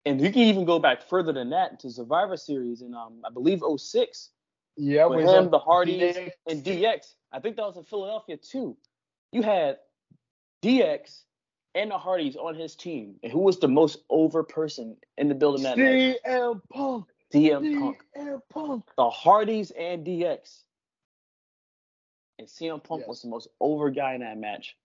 and you can even go back further than that to Survivor Series in um, I believe 06. Yeah, with him, the Hardys, DX. and DX. I think that was in Philadelphia too. You had DX and the Hardys on his team, and who was the most over person in the building that night? CM Punk. CM Punk. CM Punk. The Hardys and DX. And CM Punk yes. was the most over guy in that match.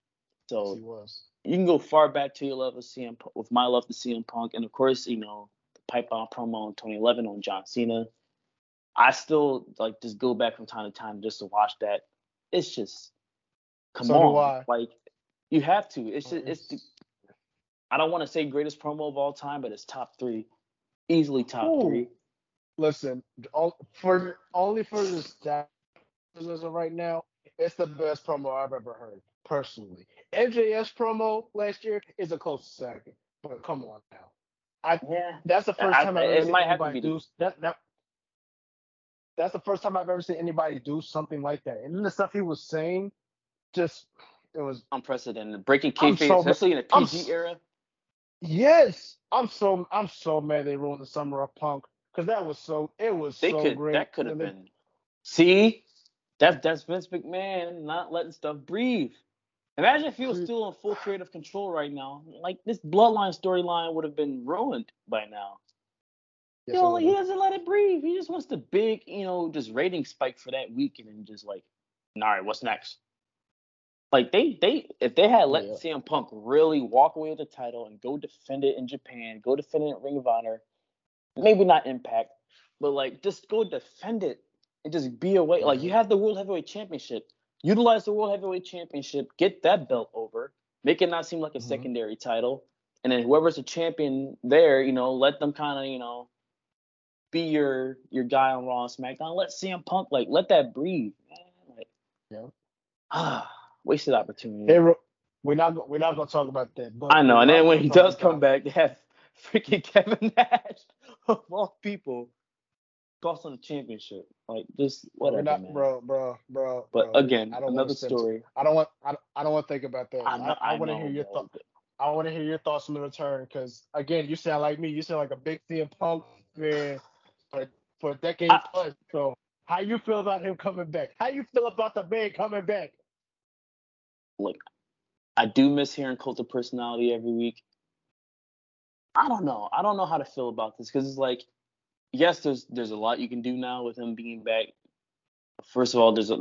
So yes, he was. You can go far back to your love of CM Punk, with my love to CM Punk, and of course, you know, the pipe bomb promo in 2011 on John Cena. I still like just go back from time to time just to watch that. It's just come so on, like you have to. It's just, it's the, I don't want to say greatest promo of all time, but it's top three, easily top Ooh. three. Listen, all, for only for the stats right now, it's the best promo I've ever heard personally. MJS promo last year is a close second, but come on now. I yeah. That's the first time I, have ever seen anybody do that, that. That's the first time I've ever seen anybody do something like that. And then the stuff he was saying, just it was unprecedented. Breaking kayfabe, so, especially in a PG I'm, era. Yes, I'm so I'm so mad they ruined the summer of punk because that was so it was they so could, great. That could have been. See, that's that's Vince McMahon not letting stuff breathe. Imagine if he was still in full creative control right now. Like this bloodline storyline would have been ruined by now. Yes, you know, he doesn't let it breathe. He just wants the big, you know, just rating spike for that week and then just like, all right, what's next? Like they they if they had let Yeah. CM Punk really walk away with the title and go defend it in Japan, go defend it in Ring of Honor, maybe not Impact, but like just go defend it and just be away. Like you Mhm. have the World Heavyweight Championship, utilize the World Heavyweight Championship, get that belt over, make it not seem like a Mhm. secondary title, and then whoever's a champion there, you know, let them kind of you know be your your guy on Raw and SmackDown. Let CM Punk like let that breathe. Man. Like, Yeah. ah, wasted opportunity. Hey, we're not we're not gonna talk about that. But I know. And then when he does come back, they have freaking Kevin Nash of all people costing the championship. Like just whatever, not, man. bro, bro, bro. But bro, again, I don't another story. I don't want. I I don't want to think about that. I know. I, want to hear your thoughts. I want to hear your thoughts on the return because again, you sound like me. You sound like a big CM Punk fan for for a decade I- plus. So how you feel about him coming back? How you feel about the man coming back? Look, I do miss hearing cult of personality every week. I don't know. I don't know how to feel about this because it's like, yes, there's there's a lot you can do now with him being back. First of all, there's a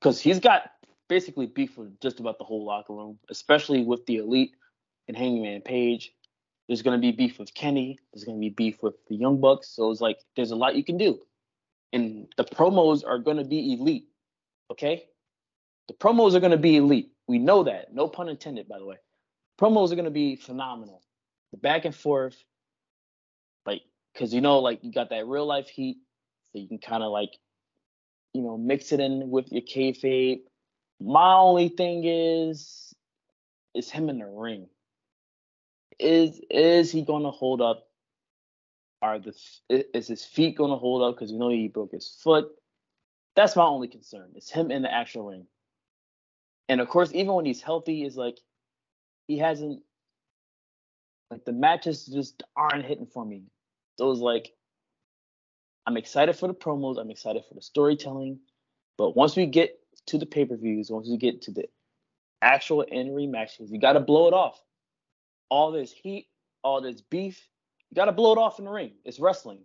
because he's got basically beef with just about the whole locker room, especially with the elite and Hangman Page. There's gonna be beef with Kenny. There's gonna be beef with the Young Bucks. So it's like there's a lot you can do, and the promos are gonna be elite. Okay, the promos are gonna be elite. We know that. No pun intended, by the way. Promos are gonna be phenomenal. The back and forth, like, cause you know, like you got that real life heat, so you can kind of like, you know, mix it in with your kayfabe. My only thing is, is him in the ring. Is is he gonna hold up? Are the is his feet gonna hold up? Cause you know he broke his foot. That's my only concern. It's him in the actual ring. And of course, even when he's healthy, is like he hasn't like the matches just aren't hitting for me. It's like I'm excited for the promos, I'm excited for the storytelling, but once we get to the pay-per-views, once we get to the actual in-ring matches, you got to blow it off. All this heat, all this beef, you got to blow it off in the ring. It's wrestling.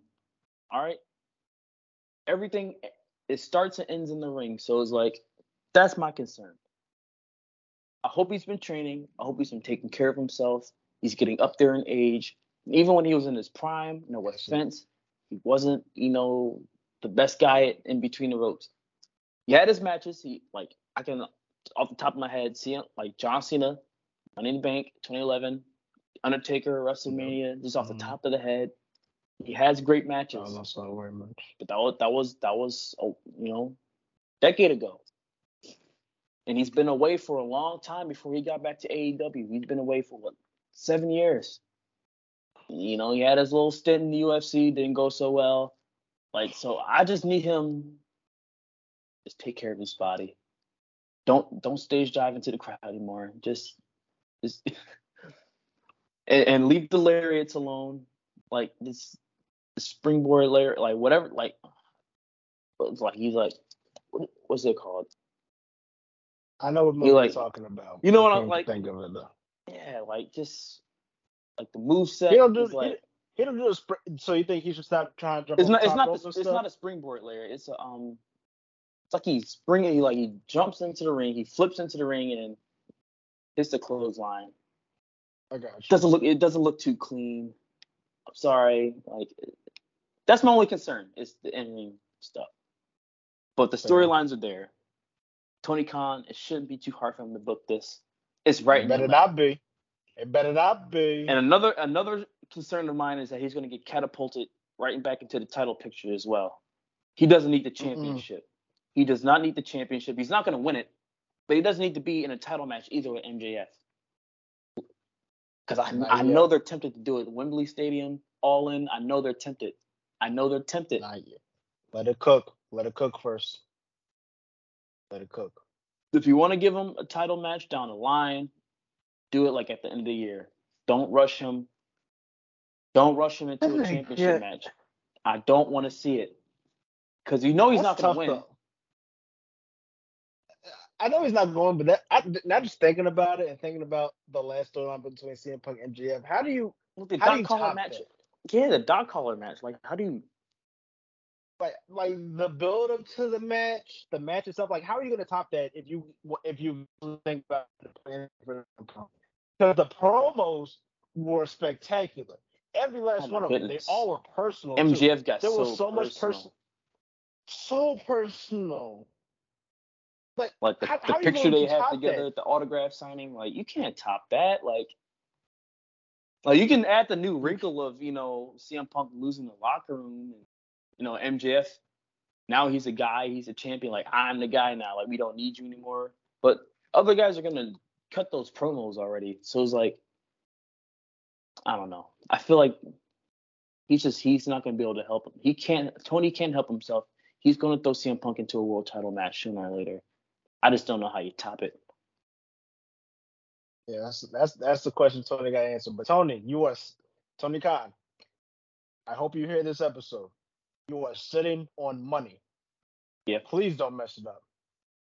All right? Everything it starts and ends in the ring. So it's like that's my concern. I hope he's been training. I hope he's been taking care of himself. He's getting up there in age. Even when he was in his prime, no offense, he wasn't, you know, the best guy in between the ropes. He had his matches. He like I can off the top of my head see him like John Cena, Money in the Bank, 2011, Undertaker, WrestleMania, just off the top of the head. He has great matches, Oh, that's not very much. but that was that was that was oh, you know, decade ago. And he's been away for a long time before he got back to AEW. He's been away for what seven years. You know, he had his little stint in the UFC, didn't go so well. Like, so I just need him just take care of his body. Don't don't stage dive into the crowd anymore. Just just and, and leave the lariats alone. Like this springboard layer, like whatever, like like he's like what, what's it called? I know what You movie like- you're talking about. you know what I'm like- Think of it though. Yeah, like just like the move set He don't do. like he, he don't do a spring. So you think he should stop trying to jump? it's not it's not the, it's not a springboard Larry. It's a um it's like he's springing he like he jumps into the ring, he flips into the ring and hits the clothesline. I got you. Doesn't look it doesn't look too clean. I'm sorry. Like that's my only concern is the ending stuff. But the storylines are there. Tony Khan, it shouldn't be too hard for him to book this. It's right It better not be. It better not be. And another another concern of mine is that he's going to get catapulted right back into the title picture as well. He doesn't need the championship. He does not need the championship. He's not going to win it, but he doesn't need to be in a title match either with MJF. Because I Not I yet. know they're tempted to do it. Wembley Stadium, all in. I know they're tempted. I know they're tempted. Not yet. Let it cook. Let it cook first. Let it cook. If you want to give him a title match down the line, do it like at the end of the year. Don't rush him. Don't rush him into a championship yeah. match. I don't want to see it. Because you know he's That's not going to win. though. I know he's not going, but that I, not just thinking about it and thinking about the last storyline between CM Punk and MJF. How do you Well, the how do dog you collar top match. that? Yeah, the dog collar match. Like, how do you? Like like the build up to the match, the match itself? Like, how are you gonna top that if you if you think about the plan for because the promos were spectacular. Every last Oh one of them, they all were personal. MJF too. Got There so, was so much personal. so personal. Like, Like the, How- the how picture they to have together that? at the autograph signing, like you can't top that. Like, like you can add the new wrinkle of you know CM Punk losing the locker room, and you know MJF. Now he's a guy, he's a champion. Like I'm the guy now. Like we don't need you anymore. But other guys are gonna cut those promos already. So it's like, I don't know. I feel like he's just he's not gonna be able to help him. He can't. Tony can't help himself. He's gonna throw CM Punk into a world title match sooner or later. I just don't know how you top it. yeah, that's that's that's the question Tony got answered. But Tony, you are Tony Khan. I hope you hear this episode. You are sitting on money. Yeah. Please don't mess it up.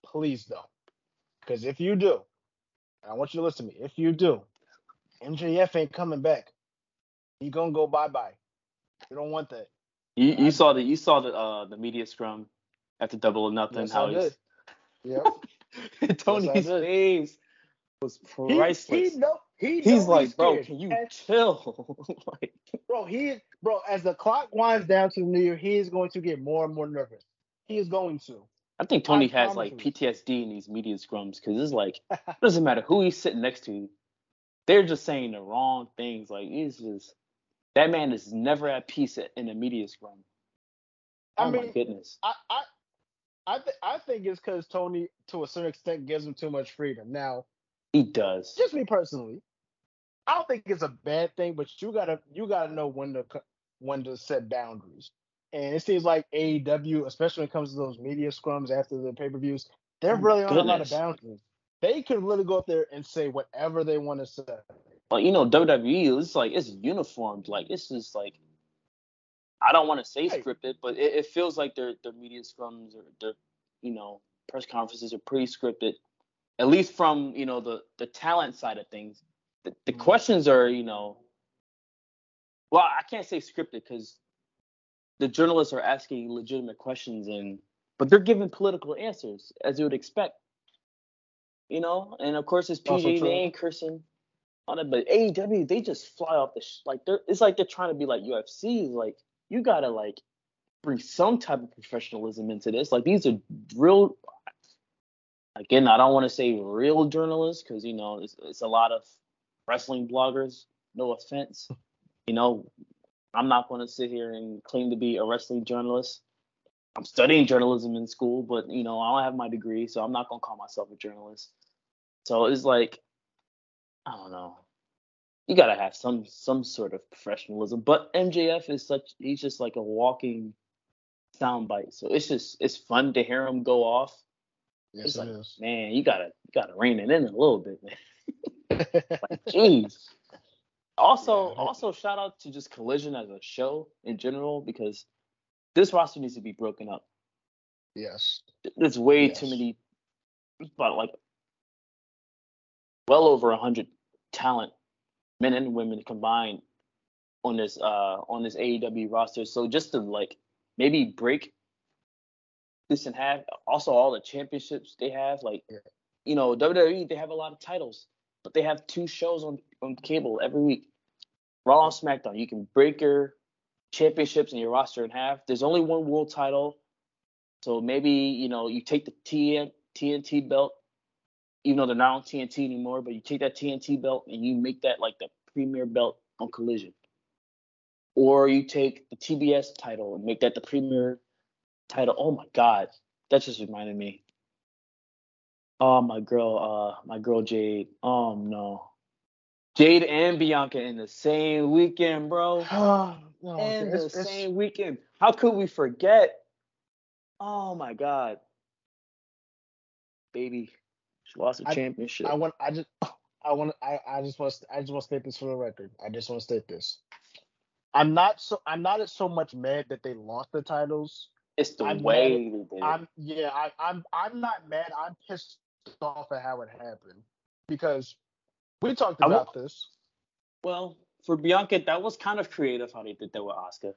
Please don't. Because if you do, and I want you to listen to me. If you do, MJF ain't coming back. He gonna go bye bye. You don't want that. You I- you saw the you saw the uh the media scrum after double or nothing. Yes, how I he's did. Yep. Tony's did. face was He, priceless. he know he he's like, bro, can you And- chill? like, bro, he is, bro, as the clock winds down to the new year, he is going to get more and more nervous. He is going to. I think Tony I has like you. PTSD in these media scrums because it's like it doesn't matter who he's sitting next to, they're just saying the wrong things. Like he's just that man is never at peace in a media scrum. I Oh my mean, goodness. I I I, th- I think it's because Tony, to a certain extent, gives him too much freedom. Now, He does. just me personally, I don't think it's a bad thing, but you gotta you gotta know when to when to set boundaries. And it seems like AEW, especially when it comes to those media scrums after the pay per views, they're Oh really on a lot of boundaries. They could literally go up there and say whatever they want to say. like you know WWE, it's like it's uniformed. Like it's just like I don't want to say Right. scripted, but it, it feels like their their media scrums or their you know press conferences are pretty scripted. At least from you know the the talent side of things, the, the Mhm. questions are you know. Well, I can't say scripted because the journalists are asking legitimate questions and but they're giving political answers as you would expect. You know, and of course it's PG, true. they ain't cursing on it, but AEW they just fly off the sh- like they're it's like they're trying to be like UFC. Like you gotta like bring some type of professionalism into this. Like these are real. Again, I don't want to say real journalists because you know it's, it's a lot of wrestling bloggers. No offense, you know, I'm not going to sit here and claim to be a wrestling journalist. I'm studying journalism in school, but you know, I don't have my degree, so I'm not going to call myself a journalist. So it's like, I don't know. You gotta have some some sort of professionalism. But MJF is such he's just like a walking soundbite. So it's just it's fun to hear him go off. Yes, It's it like, is. man, you gotta you gotta rein it in a little bit, man. Like, jeez. Also, Yeah. also shout out to just Collision as a show in general because this roster needs to be broken up. yes. There's way too many, about like well over a hundred talent, men and women combined on this uh on this AEW roster. So just to like maybe break this in half. Also, all the championships they have, like you know WWE, they have a lot of titles, but they have two shows on on cable every week. Raw and SmackDown. You can break your championships and your roster in half. There's only one world title. So maybe, you know, you take the TN, TNT belt, even though they're not on TNT anymore, but you take that TNT belt and you make that like the premier belt on Collision. Or you take the TBS title and make that the premier title. Oh my God. That just reminded me. Oh my girl, uh my girl Jade. Oh no. Jade and Bianca in the same weekend, bro Oh, in the it's- same weekend. How could we forget? Oh my God, baby, she lost a I- championship. I want. I just. I want. I. I just want. I just want to state this for the record. I just want to state this. I'm not so. I'm not so much mad that they lost the titles. It's the I'm way mad they did it. I'm. Yeah. I, I'm. I'm not mad. I'm pissed off at how it happened because we talked about this. Well, for Bianca, that was kind of creative how they did that with Oscar.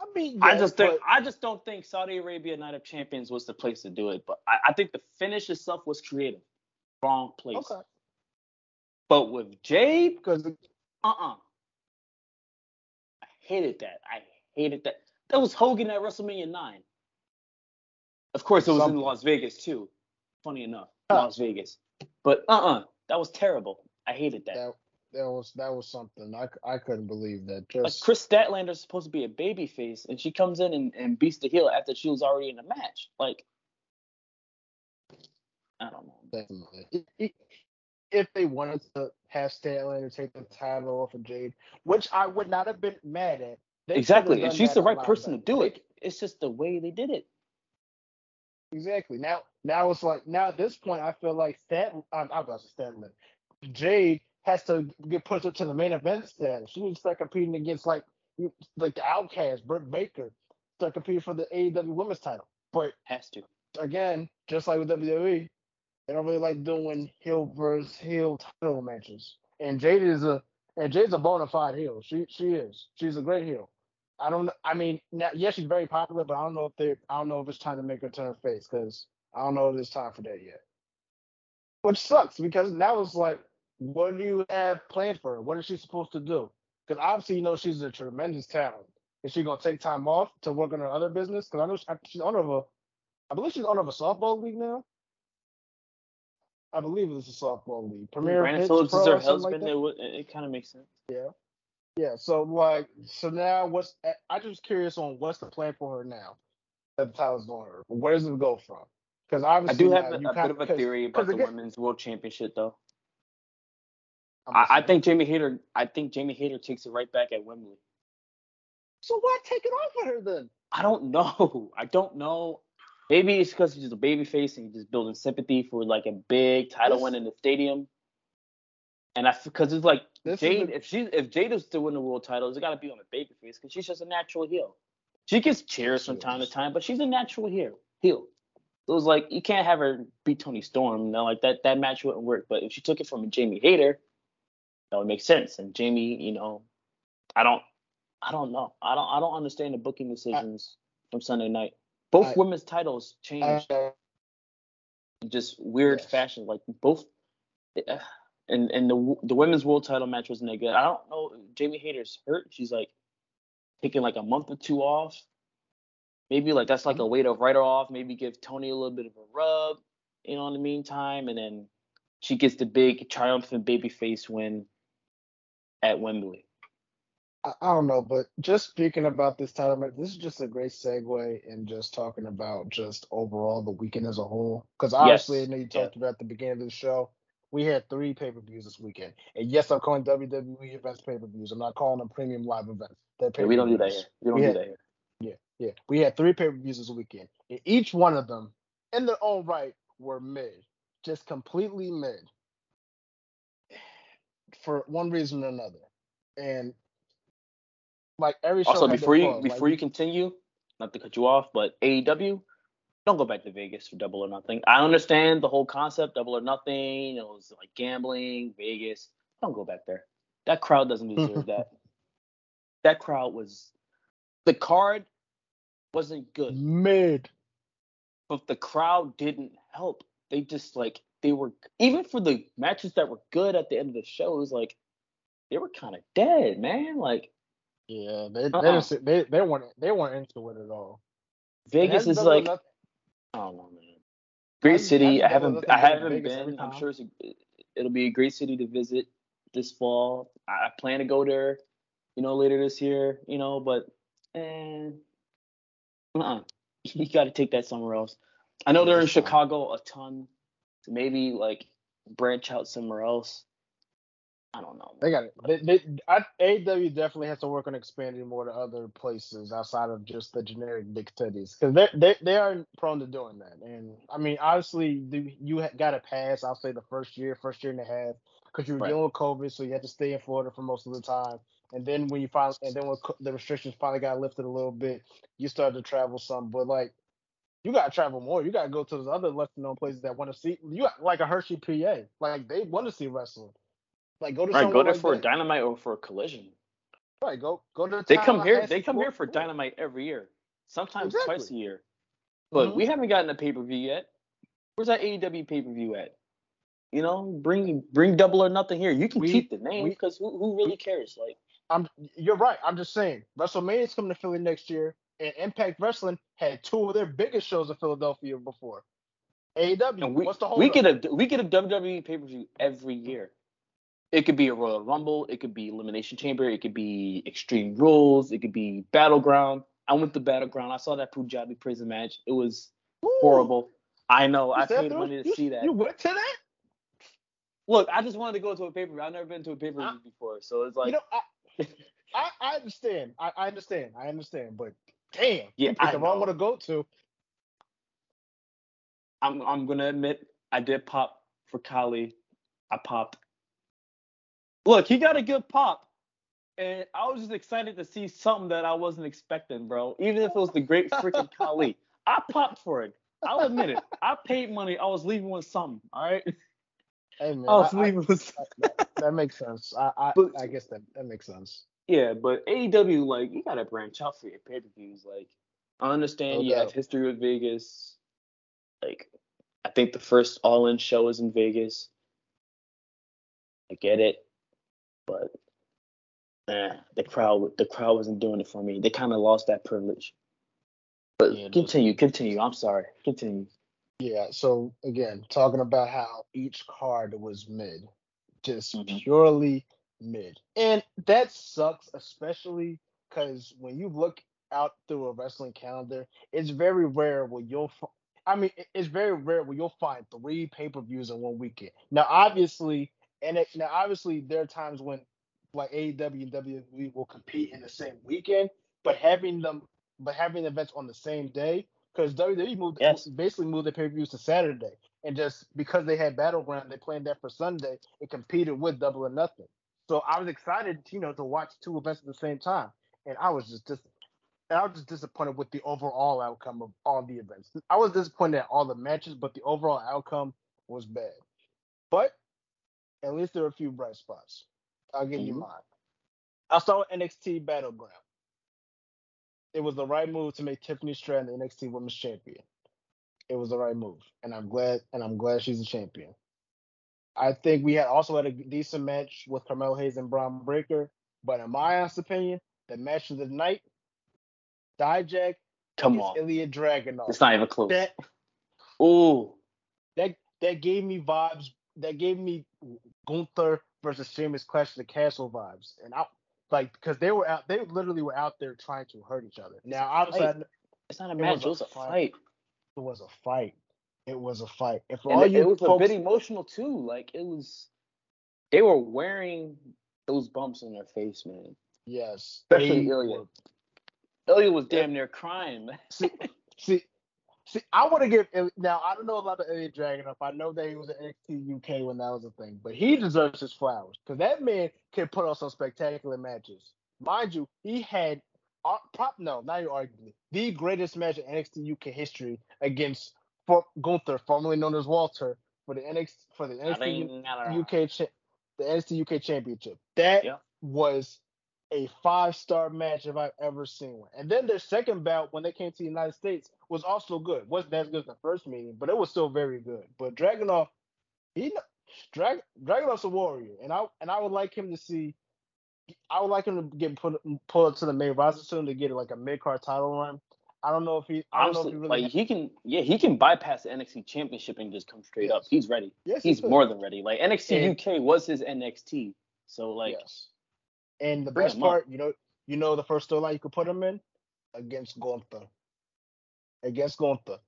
I mean, I just think I just don't think Saudi Arabia Night of Champions was the place to do it. But I, I think the finish itself was creative. Wrong place. okay But with Jade, because uh-uh. I hated that. I hated that. That was Hogan at WrestleMania 9. Of course, it was Something. in Las Vegas too. Funny enough, Huh. Las Vegas. But uh-uh, that was terrible. I hated that. that that was that was something I, I couldn't believe that. Like Just Kris Statlander's supposed to be a baby face, and she comes in and, and beats the heel after she was already in the match. Like, I don't know. Definitely. If they wanted to have Statlander take the title off of Jade, which I would not have been mad at. Exactly, and she's the right person to do it. It's just the way they did it. Exactly. Now, now it's like now at this point, I feel like Stat, I'm, I'm about to say Statlander. Jade has to get pushed up to the main event status. She needs to start competing against like like the Outcast, Britt Baker, start competing for the AEW Women's Title. But Has to. again, just like with WWE, they don't really like doing heel versus heel title matches. And Jade is a and Jade's a bona fide heel. She she is. She's a great heel. I don't. I mean, now, yes, she's very popular, but I don't know if they. I don't know if it's time to make her turn face because I don't know if it's time for that yet. Which sucks because now it's like, what do you have planned for her? What is she supposed to do? Because obviously, you know, she's a tremendous talent. Is she gonna take time off to work on her other business? Because I know she, she's owner of a, I believe she's owner of a softball league now. I believe it's a softball league. Premier Brandon Phillips is her something like husband. it it, it kind of makes sense. Yeah. Yeah. So like, so now what's? I just curious on what's the plan for her now that the title's on her. Where does it go from? Because I obviously do have now a, a bit of a theory about the again- women's world championship, though. I, I think Jamie Hayter. I think Jamie Hayter takes it right back at Wembley. So why take it off of her then? I don't know. I don't know. Maybe it's because he's just a baby face and he's just building sympathy for like a big title This- win in the stadium. And I because it's like Jade. the- if she if Jade is to win the world title, it's got to be on a baby face because she's just a natural heel. She gets cheers from time to time, but she's a natural heel. Heel. So it's like you can't have her beat Toni Storm. No, like that that match wouldn't work. But if she took it from a Jamie Hayter, that would make sense. And Jamie, you know, I don't, I don't know. I don't, I don't understand the booking decisions from Sunday night. Both I- women's titles changed Uh, in just weird yes. fashion. Like both, uh, and and the the women's world title match wasn't that good. I don't know. Jamie Hayter's hurt. She's like taking like a month or two off. Maybe like that's like a way to write her off. Maybe give Toni a little bit of a rub, you know, in the meantime, and then she gets the big triumphant babyface win at Wembley. I, I don't know, but just speaking about this title this is just a great segue in just talking about just overall the weekend as a whole. Because obviously, Yes. I know you Yeah. talked about at the beginning of the show. We had three pay per views this weekend, and yes, I'm calling WWE events pay per views. I'm not calling them premium live events. Yeah, we don't do that here. We don't Yeah. do that here. Yeah, yeah, we had three pay per views this weekend, and each one of them, in their own right, were mid, just completely mid, for one reason or another. And like every show Also, before you before Like, you continue, not to cut you off, but AEW, don't go back to Vegas for Double or Nothing. I understand the whole concept, Double or Nothing. It was like gambling, Vegas. Don't go back there. That crowd doesn't deserve that. That crowd was the card wasn't good, mid. but the crowd didn't help. They just like they were even for the matches that were good at the end of the show. It was like they were kind of dead, man. Like Yeah, they Uh-uh. they, just, they they weren't they weren't into it at all. Vegas It is like. enough- I don't know, man. Great Hasn't- city. I hasn't haven't. I haven't been. I'm sure it's a, it'll be a great city to visit this fall. I I plan to go there, you know, later this year. You know, but and uh, you got to take that somewhere else. I know they're in. Chicago a ton, so maybe like branch out somewhere else. I don't know. They got it. They, they, I, AEW definitely has to work on expanding more to other places outside of just the generic big cities because they they they are prone to doing that. And I mean, obviously, the, you got to pass. I'll say the first year, first year and a half, because you were Right. dealing with COVID, so you had to stay in Florida for most of the time. And then when you finally, and then when the restrictions finally got lifted a little bit, you started to travel some. But like you gotta travel more. You gotta go to those other lesser known places that want to see. You got like a Hershey, PA. Like they want to see wrestling. Like go to right, go there like for that. a dynamite or for a collision. Right, go go to. The They come here. They come here for Forum. dynamite every year, sometimes Exactly. twice a year. But Mhm. we haven't gotten a pay per view yet. Where's that AEW pay per view at? You know, bring bring double or nothing here. You can We- keep the name because who who really cares? Like, I'm. You're right. I'm just saying. WrestleMania's coming to Philly next year, and Impact Wrestling had two of their biggest shows in Philadelphia before. AEW. and we what's the whole? we get a we get a WWE pay per view every year. It could be a Royal Rumble. It could be Elimination Chamber. It could be Extreme Rules. It could be Battleground. I went to Battleground. I saw that Punjabi prison match. It was horrible. I know. I paid money to see that. You went to that? Look, I just wanted to go to a paper. I've never been to a paper I- before, so it's like, you know, I, I, I understand. I, I understand. I understand. But damn, Yeah, you I the wrong one to go to. I'm I'm gonna admit I did pop for Khali. I popped. Look, he got a good pop, and I was just excited to see something that I wasn't expecting, bro. Even if it was the great freaking Khali, I popped for it. I'll admit it. I paid money. I was leaving with something. All right, Hey man, I was I- I- leaving with. that, that makes sense. I, I, But- I guess that that makes sense. Yeah, but AEW, like, you gotta branch out for your pay per views. Like, I understand No you have history with Vegas. Like, I think the first All In show is in Vegas. I get it, but eh, the crowd, the crowd wasn't doing it for me. They kind of lost that privilege. But Yeah, continue, continue. I'm sorry. Continue. Yeah. So again, talking about how each card was mid, just Mhm. purely mid, and that sucks, especially because when you look out through a wrestling calendar, it's very rare where you'll. I mean, it's very rare where you'll find three pay per views in one weekend. Now, obviously, and it, now obviously there are times when like AEW and WWE will compete in the same weekend, but having them, but having events on the same day, because WWE moved Yes. basically moved their pay per views to Saturday, and just because they had Battleground, they planned that for Sunday. It competed with Double or Nothing, so I was excited, you know, to watch two events at the same time, and I was just and I was just disappointed with the overall outcome of all the events. I was disappointed at all the matches, but the overall outcome was bad. But at least there are a few bright spots. I'll give you Mhm. mine. I saw NXT Battleground. It was the right move to make Tiffany Stratton the NXT Women's Champion. It was the right move, and I'm glad. And I'm glad she's a champion. I think we had also had a decent match with Carmelo Hayes and Bron Breakker, but in my honest opinion, the match of the night, Dijak Come on. Ilja Dragunov. It's not even close. that Ooh. that that gave me vibes. That gave me Gunther versus Sheamus Clash of the Castle vibes, and I like because they were out. They literally were out there trying to hurt each other. Now, obviously, I It's not a match. It was a fight. fight. it was a fight. It was a fight. And all it, you it was folks, a bit emotional too. Like it was, they were wearing those bumps in their face, man. yes, Especially Ilja. were- Ilja was Yeah. damn near crying. See, see, see. I want to give now. I don't know about the Ilja Dragunov. I know that he was at NXT UK when that was a thing, but he deserves his flowers because that man can put on some spectacular matches. Mind you, he had uh, prop no, not even arguably the greatest match in NXT UK history against for Gunther, formerly known as Walter, for the NXT for the NXT UK cha- the NXT UK Championship. That Yeah. was a five star match if I've ever seen one. And then their second bout when they came to the United States was also good. wasn't as good as the first meeting, but it was still very good. But Dragunov, he Drag Dragunov's a warrior, and I and I would like him to see. I would like him to get put pulled up to the main roster soon to get like a mid card title run. I don't know if he. I don't know if Honestly, he really. like he can, yeah, he can bypass the NXT Championship and just come straight up. He's ready. yes, He's could. more than ready. Like NXT And- UK was his NXT, so like yes. And the best part, you know, you know the first storyline you could put him in against Gunther. Against Gunther.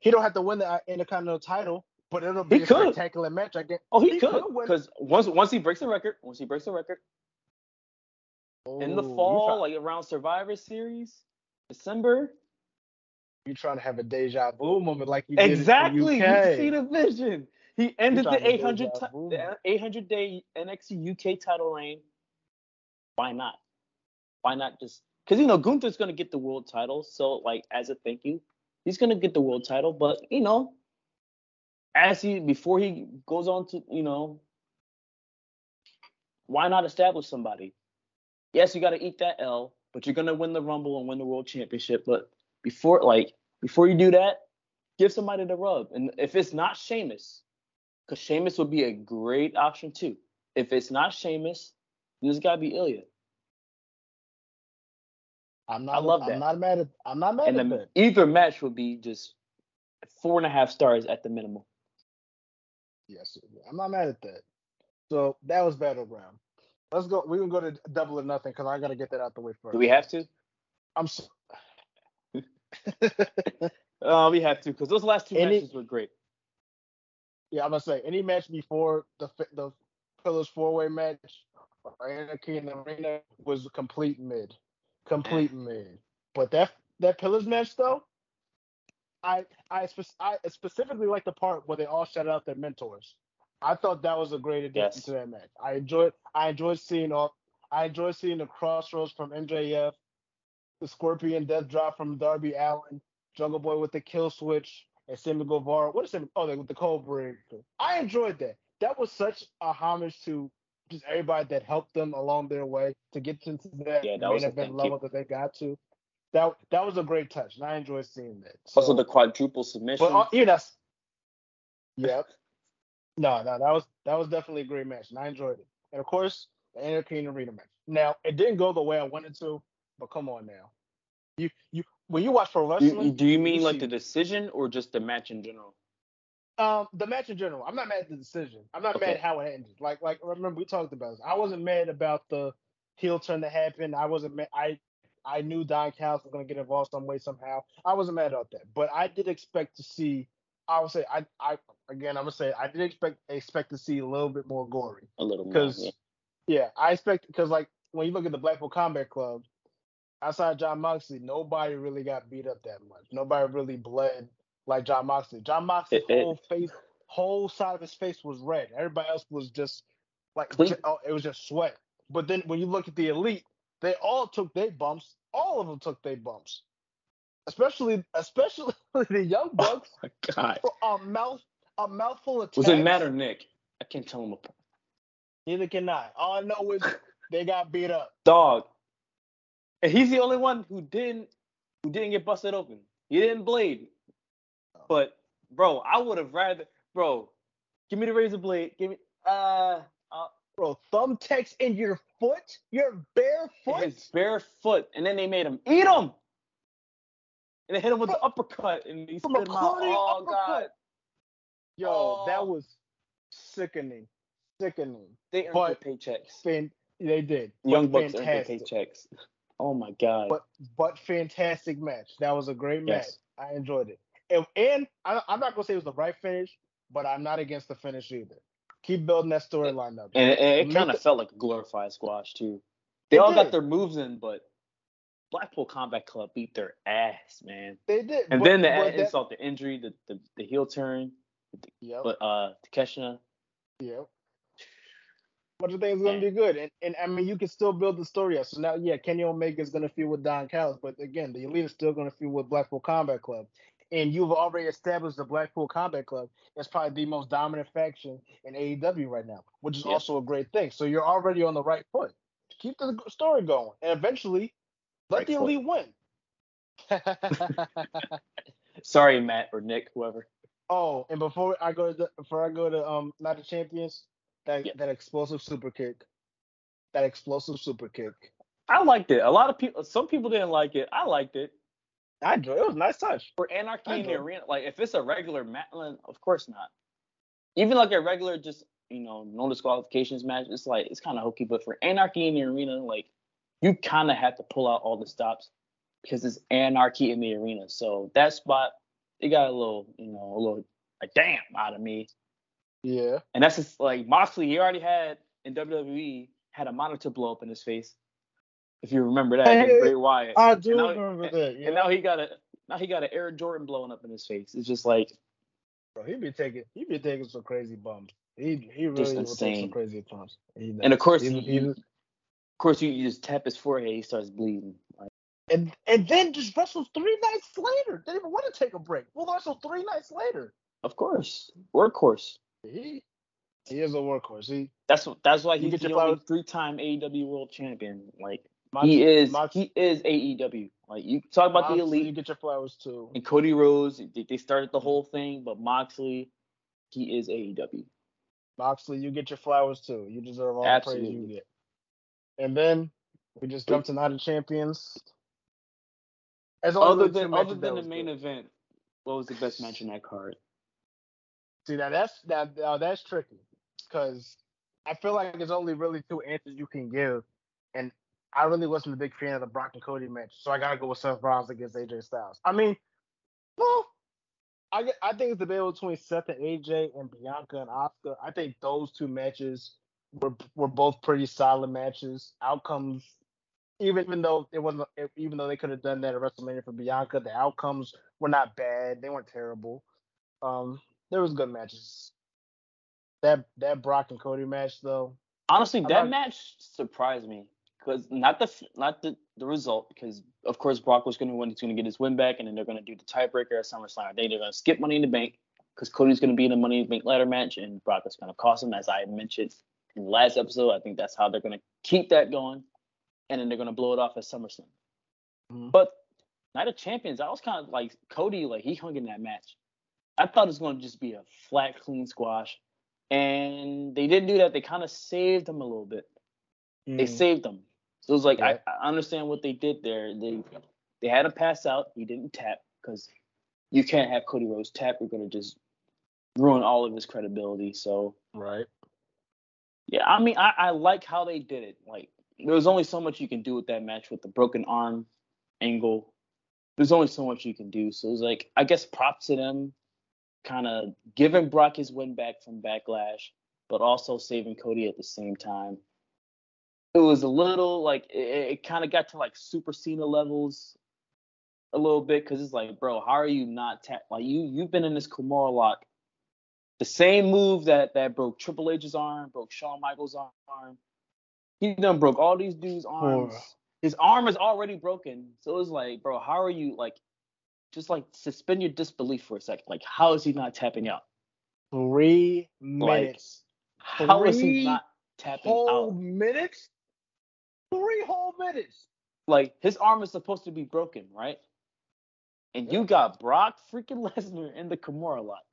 He don't have to win the uh, Intercontinental title, but it'll be He a could. spectacular match. I get. oh he, He could because once once he breaks the record, once he breaks the record in the oh, fall, try- like around Survivor Series, December. You're trying to have a deja vu moment like you did Exactly. You see the vision. He ended the 800 deja ti- vu. the 800 day NXT UK title reign. Why not? Why not just because you know Gunther's gonna get the world title, so like as a thank you, He's gonna get the world title, but you know, as he before he goes on to you know, why not establish somebody? Yes, you got to eat that L, but you're gonna win the Rumble and win the World Championship. But before like before you do that, give somebody the rub. And if it's not Sheamus, because Sheamus would be a great option too. If it's not Sheamus, then it's gotta be Ilja. I'm not. I love I'm that. not mad at. I'm not mad And at the, that. either match would be just four and a half stars at the minimum. Yes, I'm not mad at that. So that was battleground. Let's go. We can go to double or nothing because I gotta get that out the way first. Do we have to? I'm. So, Uh, we have to because those last two Any- matches were great. yeah, I'm gonna say any match before the the Pillars four way match, Anarchy in the Arena was complete mid, complete mid. But that that Pillars match though, I I, spec- I specifically like the part where they all shout out their mentors. I thought that was a great addition Yes. to that match. I enjoyed I enjoyed seeing all I enjoyed seeing the crossroads from MJF, the Scorpion Death Drop from Darby Allin, Jungle Boy with the kill switch, and Sammy Guevara. What is it? Oh, with the cold break. I enjoyed that. That was such a homage to just everybody that helped them along their way to get into that, Yeah, that main event level that they got to. That that was a great touch, and I enjoyed seeing that. Also So- the quadruple submission. but uh, yeah, that's yep. No, no, that was that was definitely a great match, and I enjoyed it. And of course, the Anarchy Arena match. Now, it didn't go the way I wanted to, but come on now. You you when you watch pro wrestling, you- do you mean you like see- the decision or just the match in general? Um the match in general, I'm not mad at the decision. I'm not Okay. mad at how it ended. Like like remember we talked about this. I wasn't mad about the heel turn that happened. I wasn't mad. I I knew Don Callis was gonna get involved some way somehow. I wasn't mad about that, but I did expect to see. I would say I I again I'm gonna say I did expect expect to see a little bit more gory A little more. because yeah. yeah. I expect because like when you look at the Blackpool Combat Club, outside Jon Moxley, nobody really got beat up that much. Nobody really bled like Jon Moxley. Jon Moxley's It- it- whole face, whole side of his face was red. Everybody else was just like ju- oh, it was just sweat. But then when you look at the elite, they all took their bumps. All of them took their bumps. Especially, especially the young oh, bucks. Oh my God. for a mouth, a mouthful of. Was it. Matt or Nick? I can't tell him apart. Neither can I. All I know is they got beat up. Dog. And he's the only one who didn't who didn't get busted open. He didn't blade. But bro, I would have rather bro, give me the razor blade. Give me uh, uh Bro, thumbtacks in your foot, your bare foot. his bare foot, and then they made him eat him. And they hit him with the uppercut, and he spit him out. Oh god. Yo, Oh. that was sickening, sickening. they earned But- their paychecks. Fan, they did. Young Bucks earned their paychecks. Oh my god. But but fantastic match. That was a great match. Yes. I enjoyed it. And, and I, I'm not gonna say it was the right finish, but I'm not against the finish either. Keep building that storyline up. And it, and it kind of felt like a glorified squash too. They all got their moves in, but Blackpool Combat Club beat their ass, man. They did. And but- then the that- insult, the injury, the, the the heel turn, Yep. but uh Takeshita. Yep. But the thing's gonna be good, and and I mean you can still build the story up. So now, yeah, Kenny Omega is gonna feud with Don Callis, but again, the Elite is still gonna feud with Blackpool Combat Club, and you've already established the Blackpool Combat Club as probably the most dominant faction in AEW right now, which is Yep. also a great thing. So you're already on the right foot. Keep the story going, and eventually, let Right the foot. Elite win. Sorry, Matt or Nick, whoever. Oh, and before I go to the, before I go to um Night of Champions, that Yeah. that explosive super kick, that explosive super kick. I liked it. A lot of people, some people didn't like it. I liked it. I enjoyed it. It was a nice touch. For Anarchy in the arena, like if it's a regular match, of course not. Even like a regular, just you know, no disqualifications match, it's like it's kind of hokey. But for Anarchy in the arena, like you kind of have to pull out all the stops because it's Anarchy in the arena. So that spot, it got a little, you know, a little like damn out of me. Yeah. And that's just like Moxley, he already had in WWE had a monitor blow up in his face. If you remember that, against Bray Wyatt. I do now- remember and- that. Yeah. And now he got a now he got an Air Jordan blowing up in his face. It's just like Bro, he be taking he be taking some crazy bumps. He he really will take some crazy bumps. And of course he, he's- of course you, you just tap his forehead, he starts bleeding. Like and and then just wrestled three nights later. Didn't even want to take a break. We'll wrestle three nights later. Of course, workhorse. He, he is a workhorse. He That's what. That's why You he's the only three-time AEW World Champion. Like Mox- he is. Mox- he is AEW. Like you talk about the Moxley, elite You get your flowers too. and Cody Rhodes. They, they started the mm-hmm. whole thing, but Moxley, he is AEW. Moxley, you get your flowers too. You deserve all the praise you get. And then we just jumped to Night of Champions. As Other than other than the main good. event, what was the best match in that card? See now that's that now that's tricky because I feel like there's only really two answers you can give, and I really wasn't a big fan of the Brock and Cody match, so I gotta go with Seth Rollins against AJ Styles. I mean, well, I I think it's the battle between Seth and AJ and Bianca and Oscar. I think those two matches were were both pretty solid matches. Outcomes, even even though it wasn't, even though they could have done that at WrestleMania for Bianca, the outcomes were not bad. They weren't terrible. Um, there was good matches. That that Brock and Cody match though, Honestly, that not- match surprised me because not the not the, the result because of course Brock was going to win. He's going to get his win back, and then they're going to do the tiebreaker at SummerSlam. I think they're going to skip Money in the Bank because Cody's going to be in the Money in the Bank ladder match, and Brock is going to cost him, as I mentioned in the last episode. I think that's how they're going to keep that going, and then they're going to blow it off at SummerSlam. Mhm. But Night of Champions, I was kind of like Cody, like he hung in that match. I thought it was going to just be a flat, clean squash, and they didn't do that. They kind of saved him a little bit. They saved him. So it was like Yeah. I, I understand what they did there. They they had him pass out. He didn't tap because you can't have Cody Rhodes tap. You're gonna just ruin all of his credibility. So right. yeah, I mean I, I like how they did it. Like there was only so much you can do with that match with the broken arm angle. There's only so much you can do. So it was like I guess props to them, kind of giving Brock his win back from Backlash, but also saving Cody at the same time. It was a little like it, it kind of got to like Super Cena levels a little bit because it's like, bro, how are you not tap? Like you you've been in this Kimura lock, the same move that that broke Triple H's arm, broke Shawn Michaels' arm. He done broke all these dudes' arms. Poor. His arm is already broken. So it was like, bro, how are you like? Just like suspend your disbelief for a second. Like, how is he not tapping out? Three Like, minutes. How is Three he not tapping whole out? minutes. Three whole minutes. Like his arm is supposed to be broken, right? And you got Brock freaking Lesnar in the Kimura lock.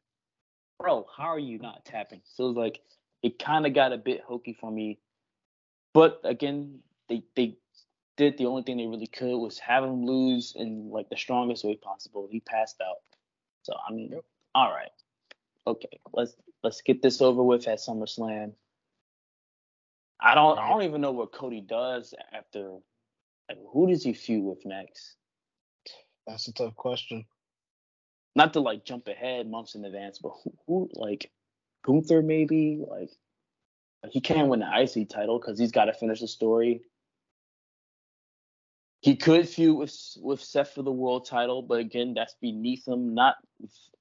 Bro, how are you not tapping? So it was like it kind of got a bit hokey for me. But again, they they did the only thing they really could was have him lose in like the strongest way possible. He passed out. So I mean, Yep. all right. Okay, let's let's get this over with at SummerSlam. I don't I don't even know what Cody does after like who does he feud with next? That's a tough question. Not to like jump ahead months in advance, but who, who like Gunther maybe? Like he can't win the IC title because he's got to finish the story. He could feud with with Seth for the world title, but again, that's beneath him. Not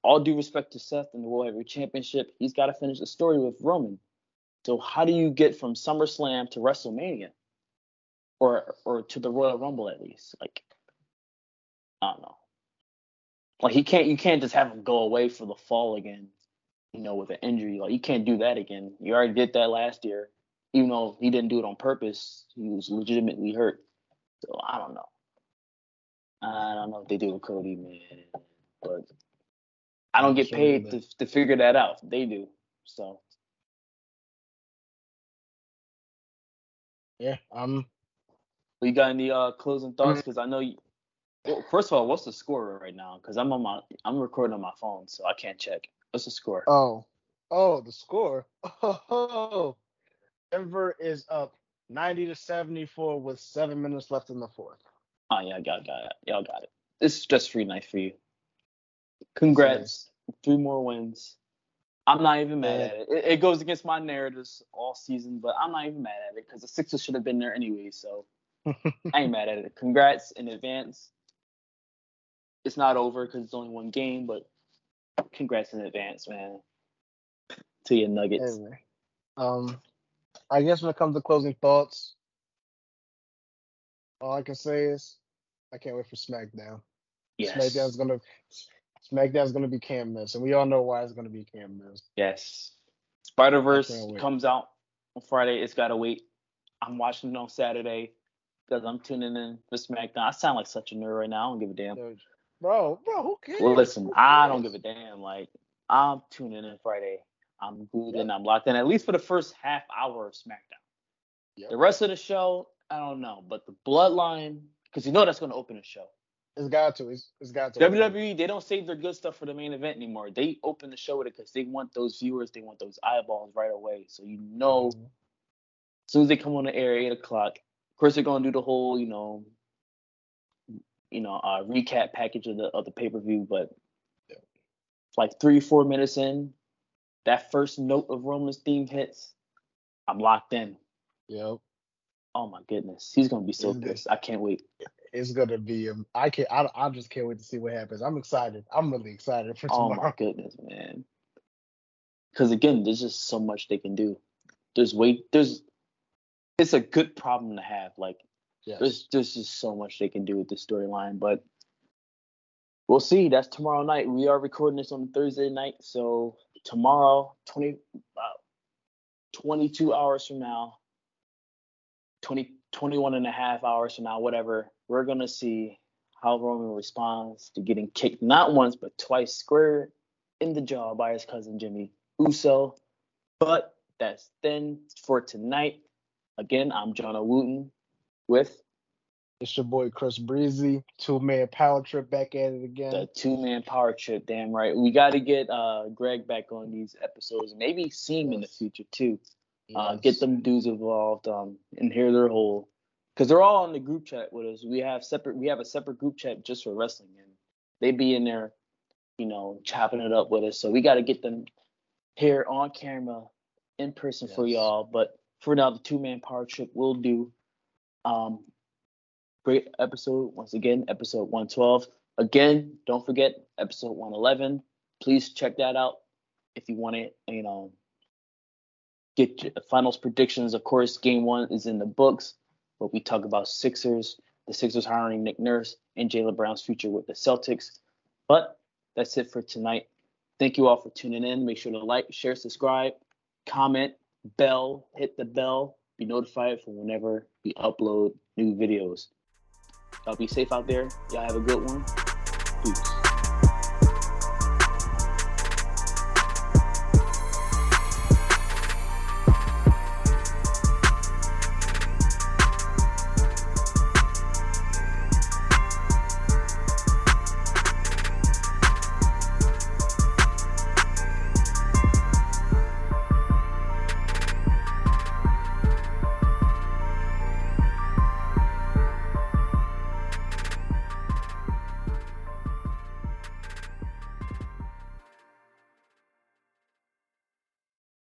all due respect to Seth and the World Heavyweight Championship, he's got to finish the story with Roman. So how do you get from SummerSlam to WrestleMania, or or to the Royal Rumble at least? Like I don't know. Like he can't you can't just have him go away for the fall again, you know, with an injury. Like you can't do that again. You already did that last year, even though he didn't do it on purpose. He was legitimately hurt. So I don't know. I don't know what they do with Cody, man. But I don't get paid to to figure that out. They do. So Yeah, um, you got any uh closing thoughts? Because I know you. Well, first of all, what's the score right now? Because I'm on my I'm recording on my phone, so I can't check. What's the score? oh, oh, the score. Oh, Denver is up 90 to 74 with seven minutes left in the fourth. Oh yeah, got got it. Y'all got it. This is just free night for you. Congrats, three more wins. I'm not even mad at it. it. It goes against my narratives all season, but I'm not even mad at it because the Sixers should have been there anyway. So I ain't mad at it. Congrats in advance. It's not over because it's only one game, but congrats in advance, man. To your Nuggets. Anyway, um, I guess when it comes to closing thoughts, all I can say is I can't wait for SmackDown. Yes. SmackDown's gonna SmackDown's gonna be Cam Mills, and we all know why it's gonna be Cam Mills. Yes. Spider Verse comes out on Friday. It's gotta wait. I'm watching it on Saturday because I'm tuning in for SmackDown. I sound like such a nerd right now. I don't give a damn. Bro, bro, who cares? Well, listen, Who I don't give a damn. Like I'm tuning in Friday. I'm glued in. I'm locked in. At least for the first half hour of SmackDown. Yep. The rest of the show, I don't know. But the Bloodline, because you know that's going to open the show. It's got to. It's, it's got to. WWE, they don't save their good stuff for the main event anymore. They open the show with it because they want those viewers, they want those eyeballs right away. So you know, Mhm. as soon as they come on the air, eight o'clock. Of course, they're gonna do the whole, you know, you know, uh, recap package of the of the pay per view. But Yeah. like three, four minutes in, that first note of Roman's theme hits. I'm locked in. Yep. Oh my goodness, he's gonna be so pissed. I can't wait. It's gonna be. Um, I can't. I, I just can't wait to see what happens. I'm excited. I'm really excited for Oh tomorrow. my goodness, man. Because again, there's just so much they can do. There's way there's it's a good problem to have. Like Yes. there's there's just so much they can do with this storyline, but we'll see. That's tomorrow night. We are recording this on Thursday night, so tomorrow, 20 about 22 hours from now, 20 21 and a half hours from now, whatever, we're gonna see how Roman responds to getting kicked not once but twice square in the jaw by his cousin Jimmy Uso. But that's then for tonight. Again, I'm John Wooten with It's your boy Kris Breezy, two man power trip back at it again. the two man power trip. Damn right. We got to get uh Greg back on these episodes. Maybe see him in the future too. Uh, Yes. get them dudes involved um, and hear their whole because they're all in the group chat with us. We have separate we have a separate group chat just for wrestling and they be in there, you know, chopping it up with us. So we got to get them here on camera in person for y'all. But for now, the two man power trip will do. Um, great episode once again, episode 112. Again, don't forget episode 111. Please check that out if you want to, you know, get your finals predictions. Of course, game one is in the books, but we talk about Sixers, the Sixers hiring Nick Nurse, and Jaylen Brown's future with the Celtics. But that's it for tonight. Thank you all for tuning in. Make sure to like, share, subscribe, comment, bell, hit the bell, be notified for whenever we upload new videos. Y'all be safe out there. Y'all have a good one. Peace.